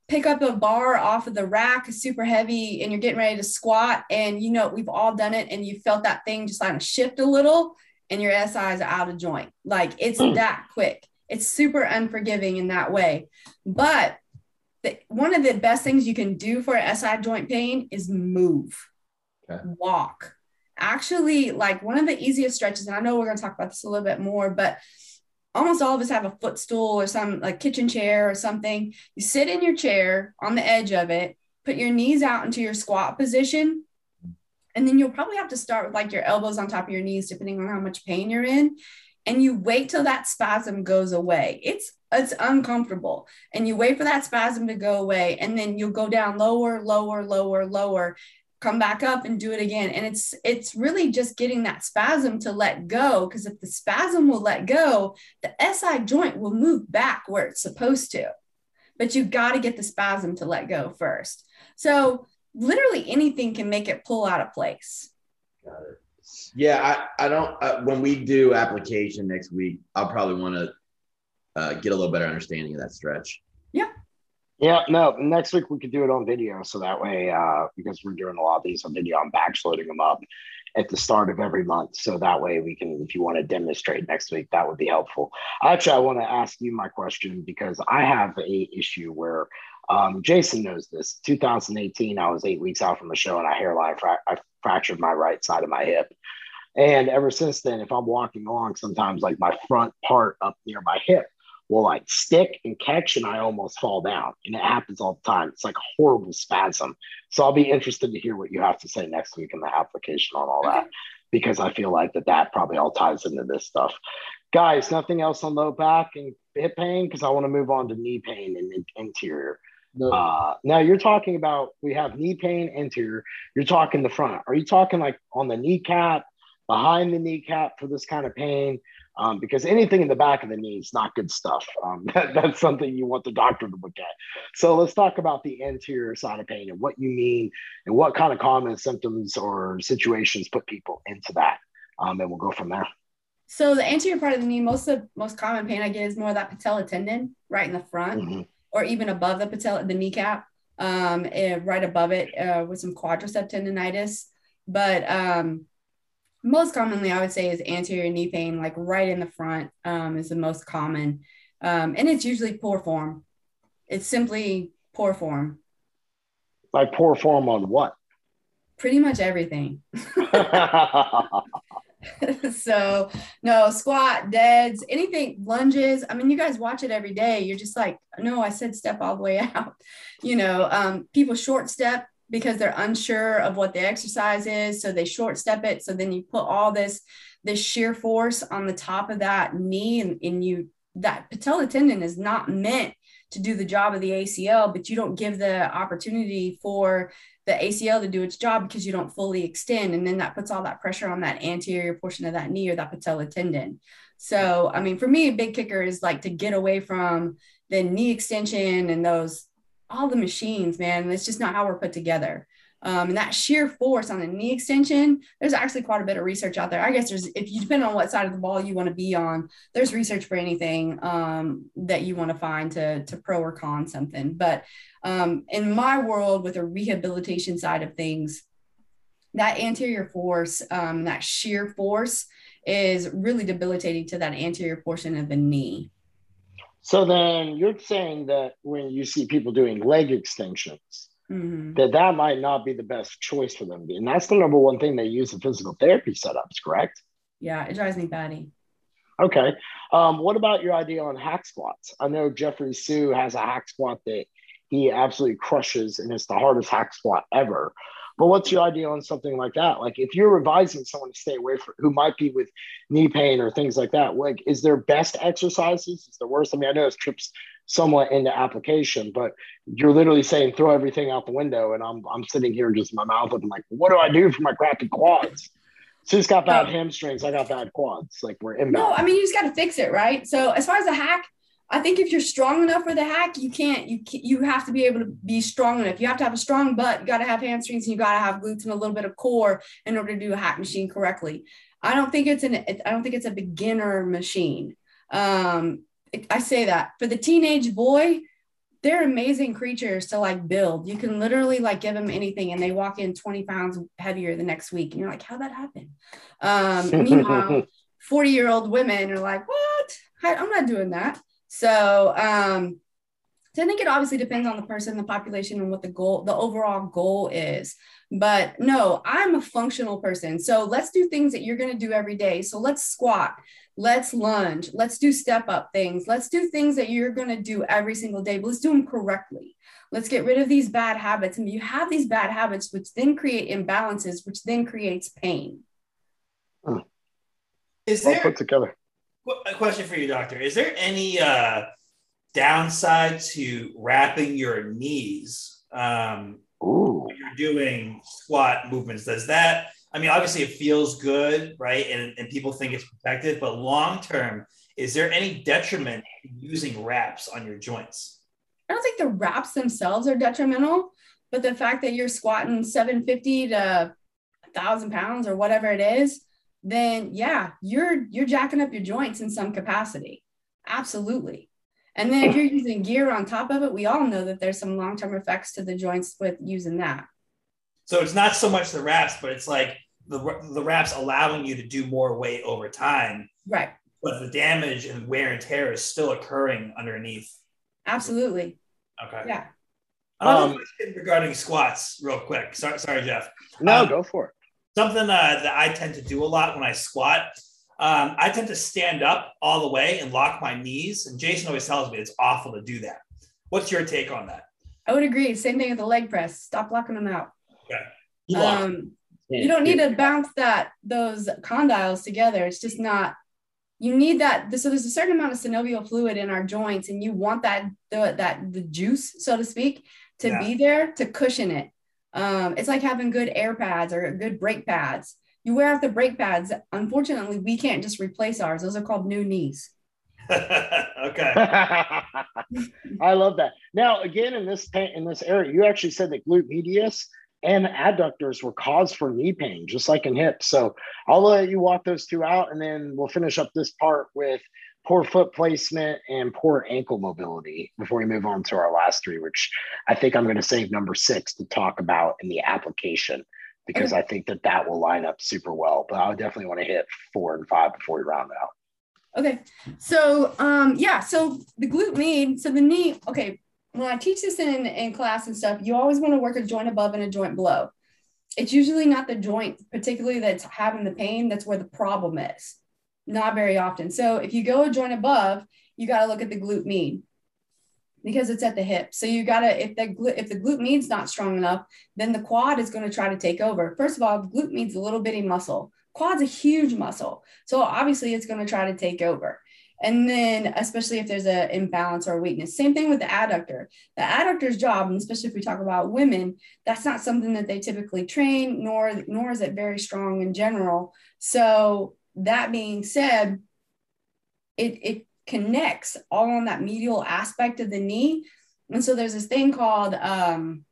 pick up a bar off of the rack, super heavy, and you're getting ready to squat. And you know, we've all done it, and you felt that thing just kind of shift a little, and your SI is out of joint. Like it's mm. that quick. It's super unforgiving in that way. But the, one of the best things you can do for SI joint pain is move, okay. walk. Actually, like one of the easiest stretches, and I know we're going to talk about this a little bit more, but almost all of us have a footstool or some like kitchen chair or something. You sit in your chair on the edge of it, put your knees out into your squat position, and then you'll probably have to start with like your elbows on top of your knees, depending on how much pain you're in. And you wait till that spasm goes away. It's it's uncomfortable. And you wait for that spasm to go away. And then you'll go down lower, lower, lower, lower come back up and do it again and it's it's really just getting that spasm to let go because if the spasm will let go the si joint will move back where it's supposed to but you've got to get the spasm to let go first so literally anything can make it pull out of place got it yeah i i don't uh, when we do application next week i'll probably want to uh, get a little better understanding of that stretch yeah yeah, no. Next week we could do it on video, so that way, uh, because we're doing a lot of these on video, I'm backloading them up at the start of every month, so that way we can, if you want to demonstrate next week, that would be helpful. Actually, I want to ask you my question because I have a issue where um, Jason knows this. 2018, I was eight weeks out from the show, and I hairline fra- I fractured my right side of my hip. And ever since then, if I'm walking along, sometimes like my front part up near my hip will like stick and catch and I almost fall down. And it happens all the time. It's like a horrible spasm. So I'll be interested to hear what you have to say next week in the application on all that because I feel like that that probably all ties into this stuff. Guys, nothing else on low back and hip pain because I want to move on to knee pain and interior. No. Uh, now you're talking about we have knee pain interior. You're talking the front. Are you talking like on the kneecap, behind the kneecap for this kind of pain? um, because anything in the back of the knee is not good stuff. Um, [LAUGHS] that, that's something you want the doctor to look at. So let's talk about the anterior side of pain and what you mean and what kind of common symptoms or situations put people into that. Um, and we'll go from there. So the anterior part of the knee, most of most common pain I get is more that patella tendon right in the front mm-hmm. or even above the patella, the kneecap, um, eh, right above it uh, with some quadricep tendonitis. But um, most commonly I would say is anterior knee pain, like right in the front um, is the most common. Um, and it's usually poor form. It's simply poor form. Like poor form on what? Pretty much everything. [LAUGHS] [LAUGHS] so no squat deads anything lunges i mean you guys watch it every day you're just like no i said step all the way [LAUGHS] out you know um, people short step because they're unsure of what the exercise is so they short step it. So then you put all this this shear force on the top of that knee and, and you that patella tendon is not meant to do the job of the ACL but you don't give the opportunity for the ACL to do its job because you don't fully extend. And then that puts all that pressure on that anterior portion of that knee or that patella tendon. So i mean for me a big kicker is like to get away from the knee extension and those all the machines, man. It's just not how we're put together. Um, and that shear force on the knee extension, there's actually quite a bit of research out there. I guess there's, if you depend on what side of the ball you want to be on, there's research for anything um, that you want to find to, to pro or con something. But um, in my world, with a rehabilitation side of things, that anterior force, um, that shear force is really debilitating to that anterior portion of the knee. So then you're saying that when you see people doing leg extensions, mm-hmm. that that might not be the best choice for them. And that's the number one thing they use in physical therapy setups, correct? Yeah, it drives me batty. Okay. Um, what about your idea on hack squats? I know Jeffrey Sue has a hack squat that he absolutely crushes, and it's the hardest hack squat ever. But what's your idea on something like that? Like if you're advising someone to stay away from who might be with knee pain or things like that, like is there best exercises? Is the worst? I mean, I know it trips somewhat into application, but you're literally saying throw everything out the window. And I'm I'm sitting here just my mouth open, like, what do I do for my crappy quads? Sue's got bad hamstrings. I got bad quads. Like we're in. No, I mean you just got to fix it, right? So as far as the hack, I think if you're strong enough for the hack, you can't. You you have to be able to be strong enough. You have to have a strong butt. You got to have hamstrings, and you got to have glutes and a little bit of core in order to do a hack machine correctly. I don't think it's an. I don't think it's a beginner machine. Um, I say that for the teenage boy, they're amazing creatures to like build. You can literally like give them anything, and they walk in 20 pounds heavier the next week, and you're like, how that happen? Um, [LAUGHS] meanwhile, 40 year old women are like, what? I'm not doing that. So, um, so I think it obviously depends on the person, the population, and what the goal, the overall goal is. But no, I'm a functional person. So let's do things that you're going to do every day. So let's squat, let's lunge, let's do step up things, let's do things that you're going to do every single day, but let's do them correctly. Let's get rid of these bad habits. And you have these bad habits, which then create imbalances, which then creates pain. Is there put together? A question for you, doctor. Is there any uh, downside to wrapping your knees um, when you're doing squat movements? Does that, I mean, obviously it feels good, right? And, and people think it's protected, but long term, is there any detriment using wraps on your joints? I don't think the wraps themselves are detrimental, but the fact that you're squatting 750 to 1,000 pounds or whatever it is, then yeah, you're you're jacking up your joints in some capacity. Absolutely. And then if you're using gear on top of it, we all know that there's some long-term effects to the joints with using that. So it's not so much the wraps, but it's like the the wraps allowing you to do more weight over time. Right. But the damage and wear and tear is still occurring underneath. Absolutely. Okay. Yeah. Um, regarding squats, real quick. Sorry, sorry, Jeff. No, um, go for it something uh, that I tend to do a lot when I squat. Um, I tend to stand up all the way and lock my knees. And Jason always tells me it's awful to do that. What's your take on that? I would agree. Same thing with the leg press. Stop locking them out. Okay. You, um, you don't need to bounce that those condyles together. It's just not. You need that. So there's a certain amount of synovial fluid in our joints, and you want that the, that the juice, so to speak, to yeah. be there to cushion it. Um, it's like having good air pads or good brake pads. You wear out the brake pads. Unfortunately, we can't just replace ours. Those are called new knees. [LAUGHS] okay. [LAUGHS] I love that. Now, again, in this pain, in this area, you actually said that glute medius and adductors were cause for knee pain, just like in hips. So I'll let you walk those two out, and then we'll finish up this part with poor foot placement and poor ankle mobility before we move on to our last three, which I think I'm going to save number six to talk about in the application because okay. I think that that will line up super well. But I definitely want to hit four and five before we round out. Okay. So, um, yeah. So the glute med, so the knee, okay. When I teach this in, in class and stuff, you always want to work a joint above and a joint below. It's usually not the joint, particularly that's having the pain. That's where the problem is not very often. So if you go a joint above, you got to look at the glute med because it's at the hip. So you got to if the glute if the glute med's not strong enough, then the quad is going to try to take over. First of all, glute med's a little bitty muscle. Quad's a huge muscle. So obviously it's going to try to take over. And then, especially if there's an imbalance or weakness, same thing with the adductor. The adductor's job, and especially if we talk about women, that's not something that they typically train, nor nor is it very strong in general. So that being said, it, it connects all on that medial aspect of the knee. And so there's this thing called um,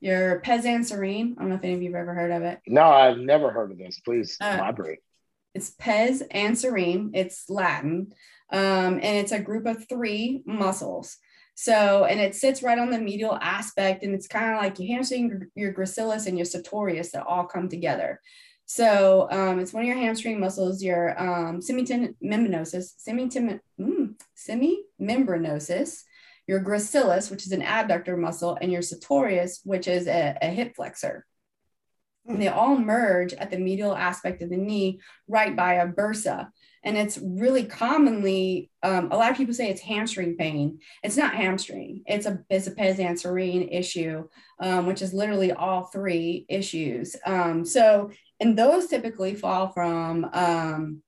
your pes anserine. I don't know if any of you have ever heard of it. No, I've never heard of this. Please uh, elaborate. It's pes anserine. It's Latin. Um, and it's a group of three muscles. So, and it sits right on the medial aspect, and it's kind of like your hamstring, your gracilis, and your sartorius that all come together. So um, it's one of your hamstring muscles, your um, semimembranosus, mm, semimembranosus, your gracilis, which is an adductor muscle, and your sartorius, which is a, a hip flexor. And they all merge at the medial aspect of the knee, right by a bursa. And it's really commonly, um, a lot of people say it's hamstring pain. It's not hamstring. It's a it's a pes issue, um, which is literally all three issues. Um, so and those typically fall from um,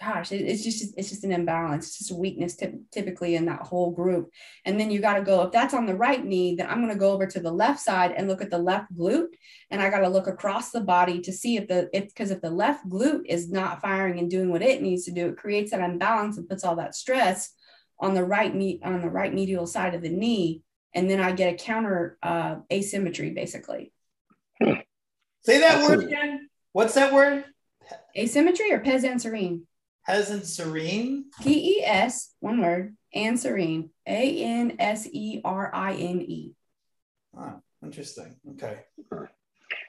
gosh it, it's just it's just an imbalance it's just a weakness t- typically in that whole group and then you got to go if that's on the right knee then i'm going to go over to the left side and look at the left glute and i got to look across the body to see if the if because if the left glute is not firing and doing what it needs to do it creates that imbalance and puts all that stress on the right knee on the right medial side of the knee, and then I get a counter uh, asymmetry basically. Say that word again. What's that word? Asymmetry or pes anserine? Pes anserine. P E S, one word, anserine. A N S E R I N E. Oh, interesting. Okay.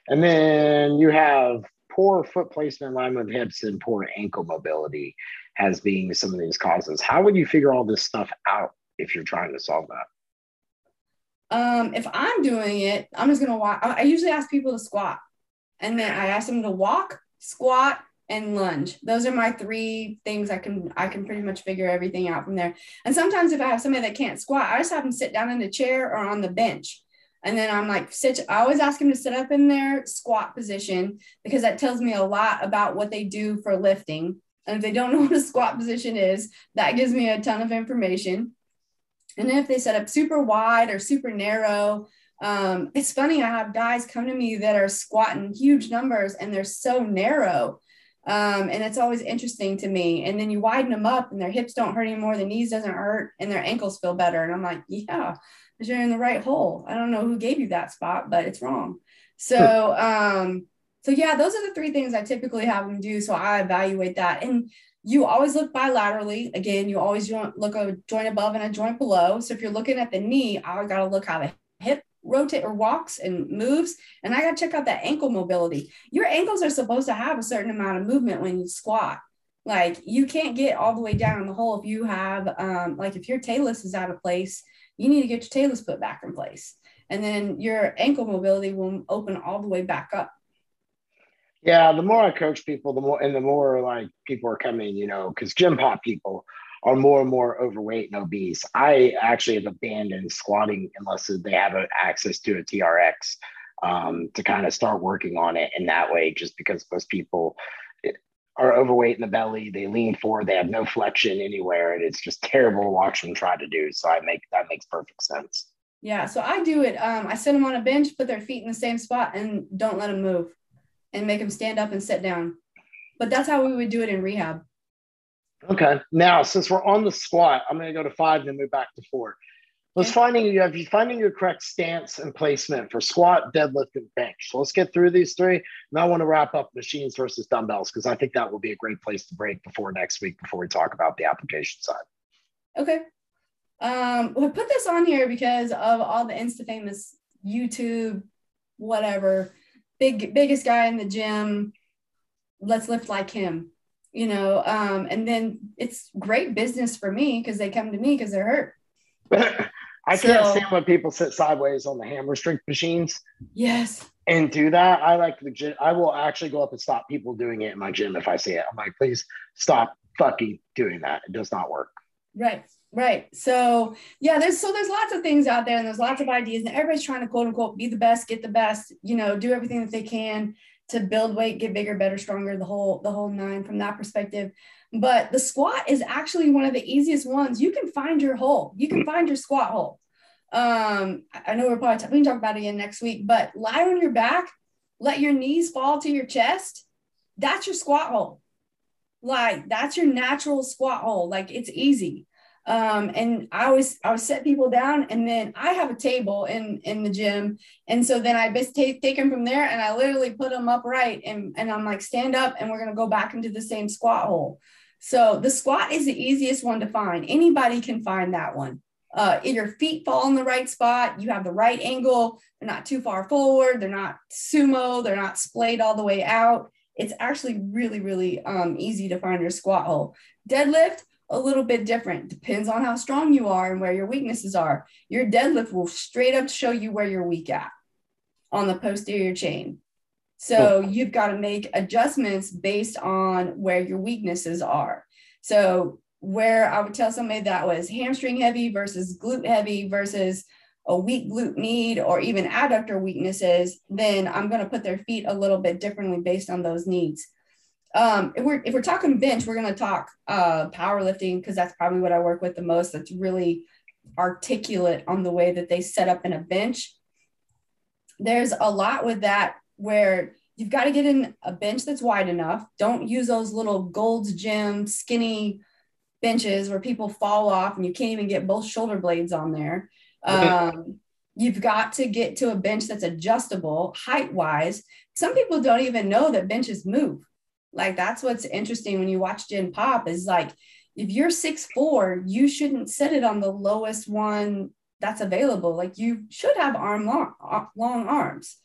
And then you have poor foot placement, alignment with hips, and poor ankle mobility as being some of these causes. How would you figure all this stuff out if you're trying to solve that? Um, if I'm doing it, I'm just gonna walk. I usually ask people to squat, and then I ask them to walk, squat, and lunge. Those are my three things I can I can pretty much figure everything out from there. And sometimes if I have somebody that can't squat, I just have them sit down in a chair or on the bench. And then I'm like, sit, I always ask them to sit up in their squat position because that tells me a lot about what they do for lifting. And if they don't [LAUGHS] know what a squat position is, that gives me a ton of information. And then if they set up super wide or super narrow, um, it's funny. I have guys come to me that are squatting huge numbers and they're so narrow. Um, and it's always interesting to me. And then you widen them up and their hips don't hurt anymore, the knees doesn't hurt, and their ankles feel better. And I'm like, yeah, because you're in the right hole. I don't know who gave you that spot, but it's wrong. So, um, so yeah, those are the three things I typically have them do. So I evaluate that. And you always look bilaterally. Again, you always look a joint above and a joint below. So if you're looking at the knee, I got to look how the hip rotate or walks and moves. And I got to check out that ankle mobility. Your ankles are supposed to have a certain amount of movement when you squat. Like you can't get all the way down in the hole if you have, um, like if your talus is out of place you need to get your talus put back in place. And then your ankle mobility will open all the way back up. Yeah, the more I coach people, the more and the more like people are coming, you know, because gen pop people are more and more overweight and obese. I actually have abandoned squatting unless they have access to a TRX um, to kind of start working on it in that way, just because most people are overweight in the belly, they lean forward, they have no flexion anywhere, and it's just terrible to watch them try to do. So I make that makes perfect sense. Yeah, so I do it. Um, I sit them on a bench, put their feet in the same spot, and don't let them move, and make them stand up and sit down. But that's how we would do it in rehab. Okay. Now, since we're on the squat, I'm going to go to five, then move back to four. Let's yeah. finding you have you finding your correct stance and placement for squat, deadlift, and bench. So let's get through these three. And I want to wrap up machines versus dumbbells because I think that will be a great place to break before next week before we talk about the application side. Okay. Um, we'll put this on here because of all the Insta famous YouTube, whatever, big biggest guy in the gym. Let's lift like him, you know. Um, and then it's great business for me because they come to me because they're hurt. [LAUGHS] I so, can't stand when people sit sideways on the hammer strength machines. Yes. And do that. I like the gym. I will actually go up and stop people doing it in my gym if I see it. I'm like, please stop fucking doing that. It does not work. Right. Right. So yeah, there's so there's lots of things out there and there's lots of ideas and everybody's trying to quote unquote be the best, get the best, you know, do everything that they can to build weight, get bigger, better, stronger, the whole the whole nine from that perspective. But the squat is actually one of the easiest ones. You can find your hole. You can find your squat hole. Um, I know we're probably t- we can talk about it again next week, but lie on your back, let your knees fall to your chest. That's your squat hole. Like that's your natural squat hole. Like it's easy. Um, and I always I would set people down, and then I have a table in in the gym, and so then I just take take them from there, and I literally put them upright, and and I'm like stand up, and we're gonna go back into the same squat hole. So the squat is the easiest one to find. Anybody can find that one. Uh, your feet fall in the right spot. You have the right angle. They're not too far forward. They're not sumo. They're not splayed all the way out. It's actually really, really um, easy to find your squat hole. Deadlift, a little bit different. Depends on how strong you are and where your weaknesses are. Your deadlift will straight up show you where you're weak at on the posterior chain. So you've got to make adjustments based on where your weaknesses are. So where I would tell somebody that was hamstring heavy versus glute heavy versus a weak glute need or even adductor weaknesses, then I'm going to put their feet a little bit differently based on those needs. Um, if we're if we're talking bench, we're going to talk uh, powerlifting because that's probably what I work with the most. That's really articulate on the way that they set up in a bench. There's a lot with that where you've got to get in a bench that's wide enough. Don't use those little Gold's Gym skinny benches where people fall off and you can't even get both shoulder blades on there. Um, you've got to get to a bench that's adjustable height wise. Some people don't even know that benches move. Like that's what's interesting when you watch Gen Pop is like if you're six four, you shouldn't set it on the lowest one that's available. Like you should have arm long, uh, long arms.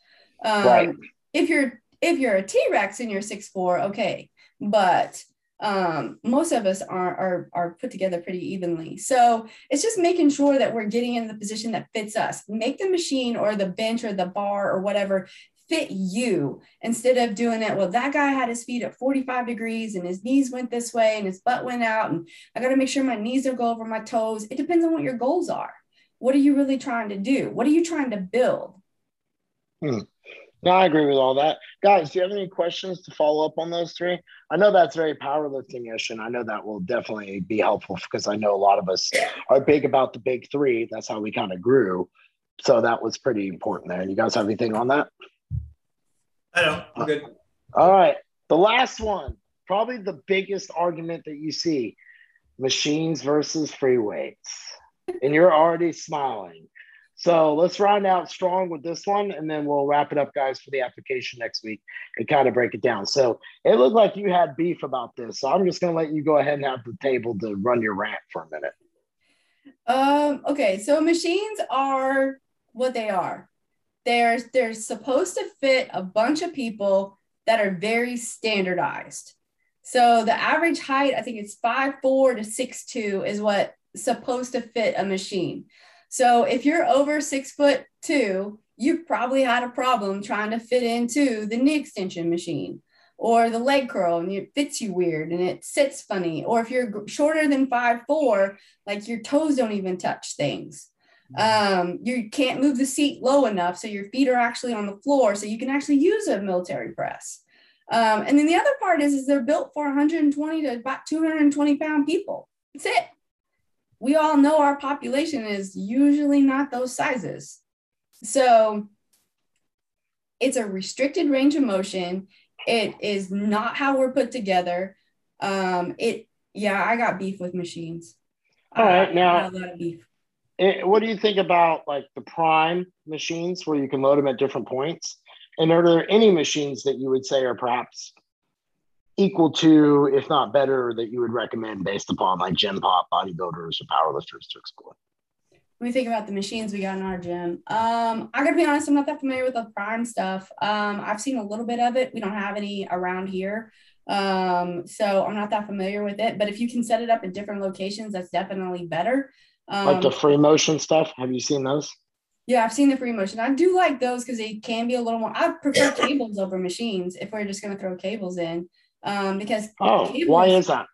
Um, right. If you're if you're a T Rex and you're six four, okay, but um, most of us are, are are put together pretty evenly. So it's just making sure that we're getting in the position that fits us. Make the machine or the bench or the bar or whatever fit you instead of doing it. Well, that guy had his feet at 45 degrees and his knees went this way and his butt went out. And I got to make sure my knees don't go over my toes. It depends on what your goals are. What are you really trying to do? What are you trying to build? Hmm. No, I agree with all that. Guys, do you have any questions to follow up on those three? I know that's very powerlifting ish, and I know that will definitely be helpful because I know a lot of us are big about the big three. That's how we kind of grew. So that was pretty important there. You guys have anything on that? I know. I'm good. All right. The last one, probably the biggest argument that you see machines versus free weights. And you're already smiling. So let's round out strong with this one, and then we'll wrap it up, guys, for the application next week and kind of break it down. So it looked like you had beef about this. So I'm just going to let you go ahead and have the table to run your rant for a minute. Um, okay. So machines are what they are they're they're supposed to fit a bunch of people that are very standardized. So the average height, I think it's five four to six two, is what supposed to fit a machine. So if you're over six foot two, you've probably had a problem trying to fit into the knee extension machine or the leg curl and it fits you weird and it sits funny. Or if you're shorter than five four, like your toes don't even touch things. Um, you can't move the seat low enough so your feet are actually on the floor so you can actually use a military press. Um, and then the other part is, is they're built for 120 to about 220 pound people. That's it. We all know our population is usually not those sizes. So it's a restricted range of motion. It is not how we're put together. Um, it, yeah, I got beef with machines. All right, now, i got beef. Eh, what do you think about like the prime machines where you can load them at different points? And are there any machines that you would say are perhaps equal to, if not better, that you would recommend based upon like gen Pop bodybuilders or powerlifters to explore? When we think about the machines we got in our gym, um, I gotta be honest, I'm not that familiar with the prime stuff. Um, I've seen a little bit of it. We don't have any around here. Um, so I'm not that familiar with it. But if you can set it up at different locations, that's definitely better. Um, like the um, free motion stuff. Have you seen those? Yeah, I've seen the free motion. I do like those because they can be a little more. I prefer [COUGHS] cables over machines if we're just going to throw cables in. Um, because oh, cables, why is that?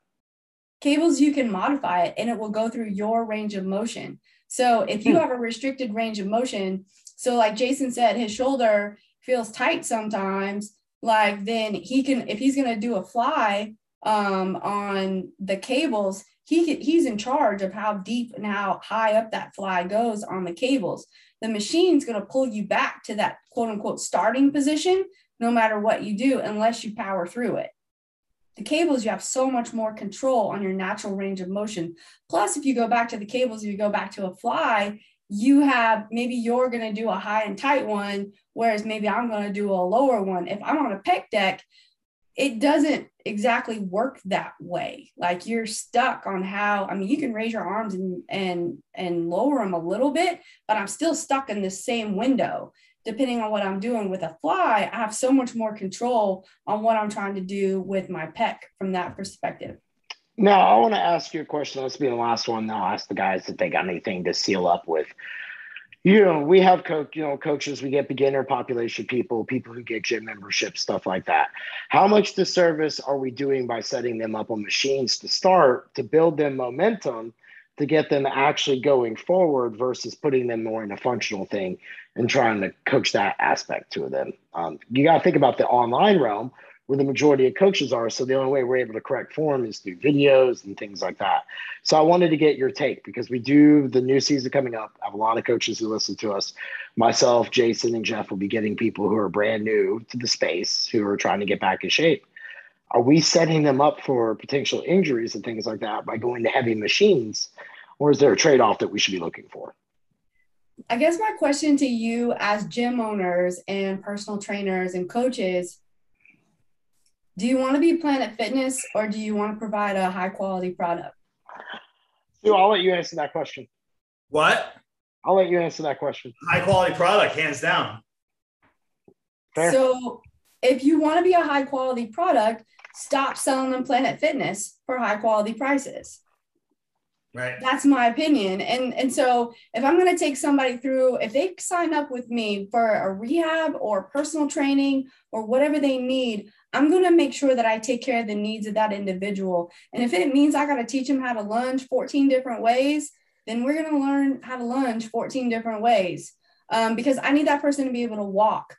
Cables you can modify it and it will go through your range of motion. So if you hmm. have a restricted range of motion, so like Jason said, his shoulder feels tight sometimes. Like then he can, if he's going to do a fly um, on the cables, he he's in charge of how deep and how high up that fly goes on the cables. The machine's going to pull you back to that quote unquote starting position no matter what you do unless you power through it. The cables, you have so much more control on your natural range of motion. Plus, if you go back to the cables, if you go back to a fly, you have maybe you're going to do a high and tight one, whereas maybe I'm going to do a lower one. If I'm on a pec deck, it doesn't exactly work that way. Like you're stuck on how i mean you can raise your arms and and and lower them a little bit but i'm still stuck in the same window. Depending on what i'm doing with a fly i have so much more control on what i'm trying to do with my pec from that perspective. Now i want to ask you a question. Let's be the last one now ask the guys if they got anything to seal up with you know, we have coach, you know, coaches, we get beginner population people, people who get gym membership, stuff like that. How much disservice are we doing by setting them up on machines to start to build them momentum to get them actually going forward versus putting them more in a functional thing and trying to coach that aspect to them? Um, you got to think about the online realm where the majority of coaches are. So the only way we're able to correct form is through videos and things like that. So I wanted to get your take because we do the new season coming up. I have a lot of coaches who listen to us. Myself, Jason, and Jeff will be getting people who are brand new to the space who are trying to get back in shape. are we setting them up for potential injuries and things like that by going to heavy machines? Or is there a trade off that we should be looking for? I guess my question to you, as gym owners and personal trainers and coaches, do you want to be Planet Fitness or do you want to provide a high quality product? So I'll let you answer that question. What? I'll let you answer that question. High quality product, hands down. Fair. So if you want to be a high quality product, stop selling them Planet Fitness for high quality prices. Right. That's my opinion. And and so if I'm going to take somebody through, if they sign up with me for a rehab or personal training or whatever they need, I'm going to make sure that I take care of the needs of that individual. And if it means I got to teach them how to lunge 14 different ways, then we're going to learn how to lunge 14 different ways. Um, because I need that person to be able to walk.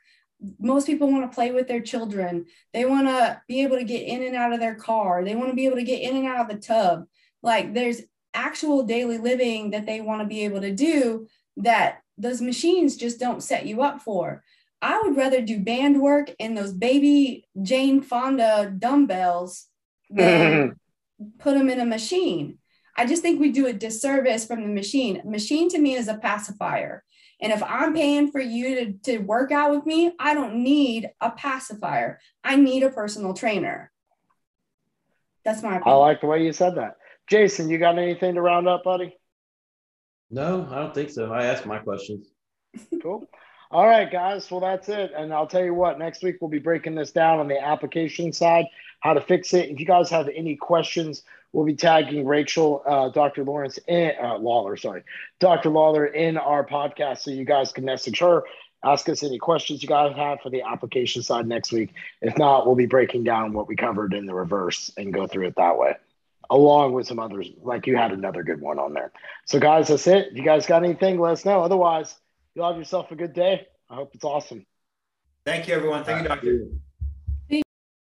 Most people want to play with their children. They want to be able to get in and out of their car. They want to be able to get in and out of the tub. Like there's actual daily living that they want to be able to do that those machines just don't set you up for. I would rather do band work and those baby Jane Fonda dumbbells [LAUGHS] than put them in a machine. I just think we do a disservice from the machine. Machine to me is a pacifier. And if I'm paying for you to, to work out with me, I don't need a pacifier. I need a personal trainer. That's my opinion. I like the way you said that. Jason, you got anything to round up, buddy? No, I don't think so. I asked my questions. Cool. All right, guys. Well, that's it. And I'll tell you what, next week we'll be breaking this down on the application side, how to fix it. If you guys have any questions, we'll be tagging Racheal, uh, Dr. Lawrence, in, uh, Lawler, sorry, Dr. Lawler in our podcast so you guys can message her. Ask us any questions you guys have for the application side next week. If not, we'll be breaking down what we covered in the reverse and go through it that way along with some others. Like you had another good one on there. So, guys, that's it. If you guys got anything, let us know. Otherwise, you'll have yourself a good day. I hope it's awesome. Thank you, everyone. Thank you, Doctor.